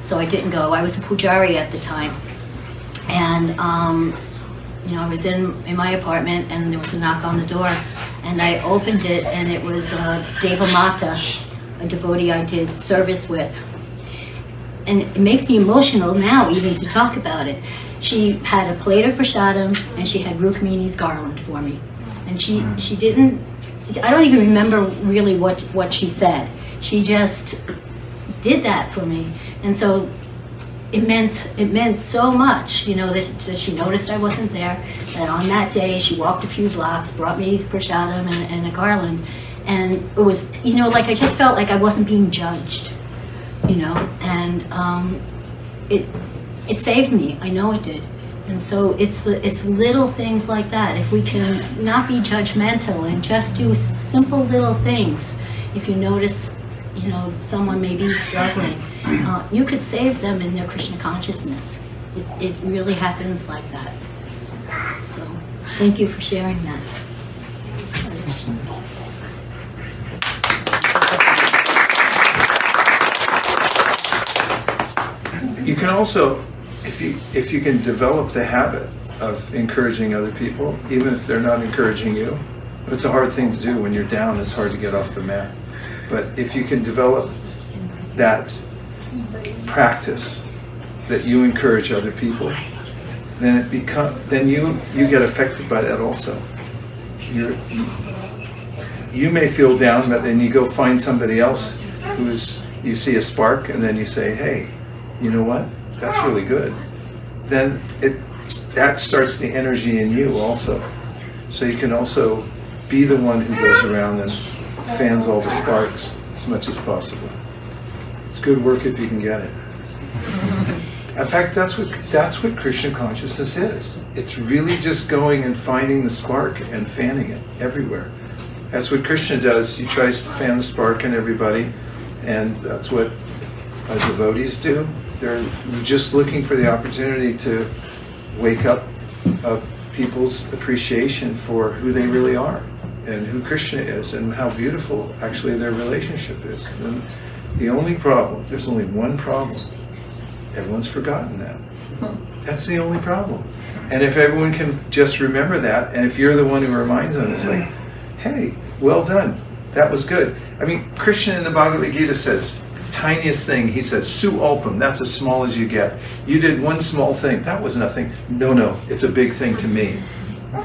so I didn't go. I was a pujari at the time, and um, you know, I was in, in my apartment and there was a knock on the door and I opened it and it was uh, Deva Mata, a devotee I did service with. And it makes me emotional now even to talk about it. She had a plate of prasadam and she had Rukmini's garland for me. And she, she didn't, I don't even remember really what, what she said. She just did that for me. And so it meant it meant so much, you know, that, that, she noticed I wasn't there. That on that day she walked a few blocks, brought me prasadam and, and a garland, and it was, you know, like I just felt like I wasn't being judged, you know, and um, it it saved me. I know it did. And so it's the it's little things like that. If we can not be judgmental and just do simple little things, if you notice, you know, someone may be struggling uh, you could save them in their Krishna consciousness. It, it really happens like that. So, thank you for sharing that. You can also, if you if you can develop the habit of encouraging other people, even if they're not encouraging you, it's a hard thing to do when you're down. It's hard to get off the mat. But if you can develop that practice that you encourage other people, then it become then you you get affected by that also. You're, you you may feel down, but then you go find somebody else who's you see a spark, and then you say, "Hey, you know what? That's really good." Then it that starts the energy in you also, so you can also be the one who goes around and fans all the sparks as much as possible. It's good work if you can get it. In fact, that's what that's what Krishna consciousness is. It's really just going and finding the spark and fanning it everywhere. That's what Krishna does. He tries to fan the spark in everybody, and that's what devotees do. They're just looking for the opportunity to wake up uh, people's appreciation for who they really are and who Krishna is and how beautiful actually their relationship is. And the only problem, there's only one problem Everyone's forgotten that. That's the only problem. And if everyone can just remember that, and if you're the one who reminds them, it's like, hey, well done. That was good. I mean, Krishna in the Bhagavad Gita says, tiniest thing, he says, svalpam, that's as small as you get. You did one small thing, that was nothing. No, no, it's a big thing to me.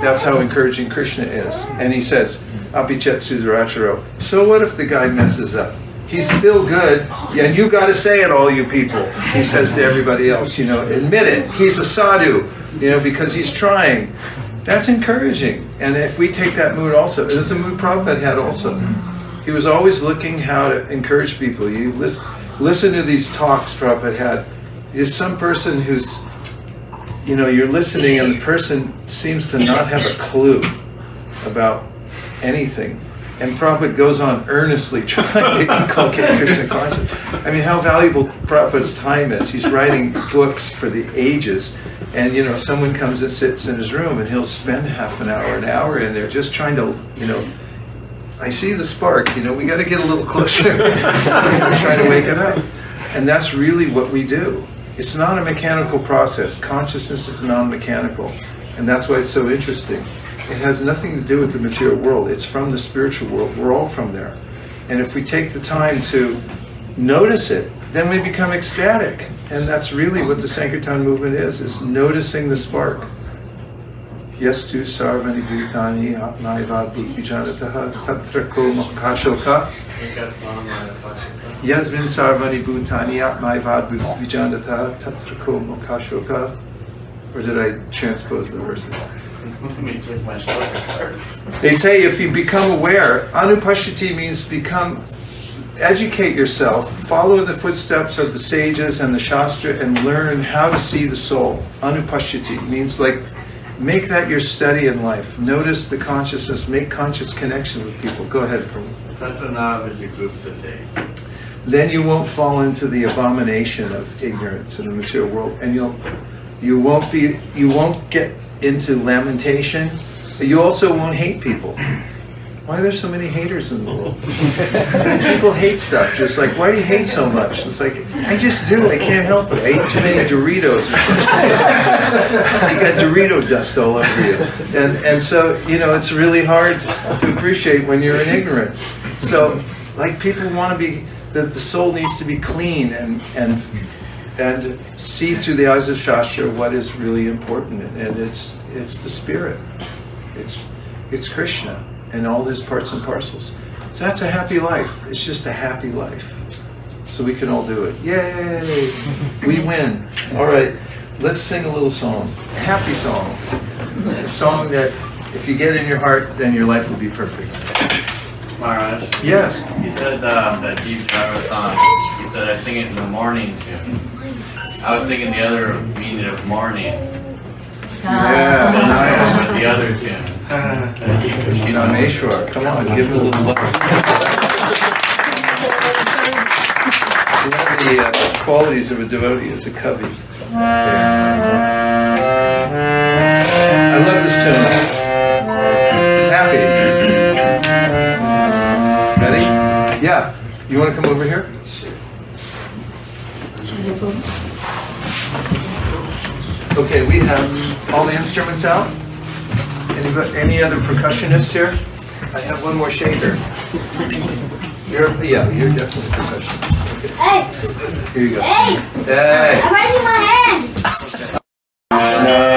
That's how encouraging Krishna is. And he says, apichet sudaracharo. So what if the guy messes up? He's still good, and you got to say it, all you people. He says to everybody else, you know, admit it. He's a sadhu, you know, because he's trying. That's encouraging. And if we take that mood also, there's a mood Prabhupada had also. He was always looking how to encourage people. You listen, listen to these talks Prabhupada had. There's some person who's, you know, you're listening and the person seems to not have a clue about anything and Prabhupada goes on earnestly trying to inculcate Krishna consciousness. I mean, how valuable Prabhupada's time is. He's writing books for the ages, and you know, someone comes and sits in his room, and he'll spend half an hour, an hour in there, just trying to, you know, I see the spark. You know, we got to get a little closer. know, trying to wake it up, and that's really what we do. It's not a mechanical process. Consciousness is non-mechanical, and that's why it's so interesting. It has nothing to do with the material world. It's from the spiritual world. We're all from there. And if we take the time to notice it, then we become ecstatic. And that's really what the Sankirtan movement is, is noticing the spark. Yastu sarvani bhutani atmaivad bhujanataha tatra ko mokashoka. Yasmin sarvani bhutani atmaivad bhujanataha tatra ko mokashoka. Or did I transpose the verses? They say if you become aware, anupashati means become, educate yourself, follow the footsteps of the sages and the shastra, and learn how to see the soul. Anupashati means like Make that your study in life. Notice the consciousness, make conscious connection with people. Go ahead, Prabhu. Tattvanav is your group today. then you won't fall into the abomination of ignorance in the material world and you'll you won't be you won't get into lamentation you also won't hate people why are there so many haters in the world people hate stuff just like why do you hate so much it's like i just do i can't help it i ate too many doritos or something you got dorito dust all over you and and so you know it's really hard to appreciate when you're in ignorance so like people want to be that the soul needs to be clean and and and see through the eyes of Shastra what is really important, and it's it's the spirit, it's it's Krishna and all his parts and parcels. So that's a happy life. It's just a happy life. So we can all do it. Yay! We win. All right, let's sing a little song, a happy song, a song that if you get in your heart, then your life will be perfect. Maharaj, Yes. you said uh, that Deep Driver song, you said I sing it in the morning tune. I was thinking the other meaning of morning. Yeah, nice. The other tune. You know, Meshwar, come on, give him a little love. The uh, qualities of a devotee is a covey. I love this tune. It's happy. Ready? Yeah. You want to come over here? Okay, we have all the instruments out. Any, any other percussionists here? I have one more shaker. You're, yeah, you're definitely percussion. Hey, Here you go. hey, Hey. I'm raising my hand. Hare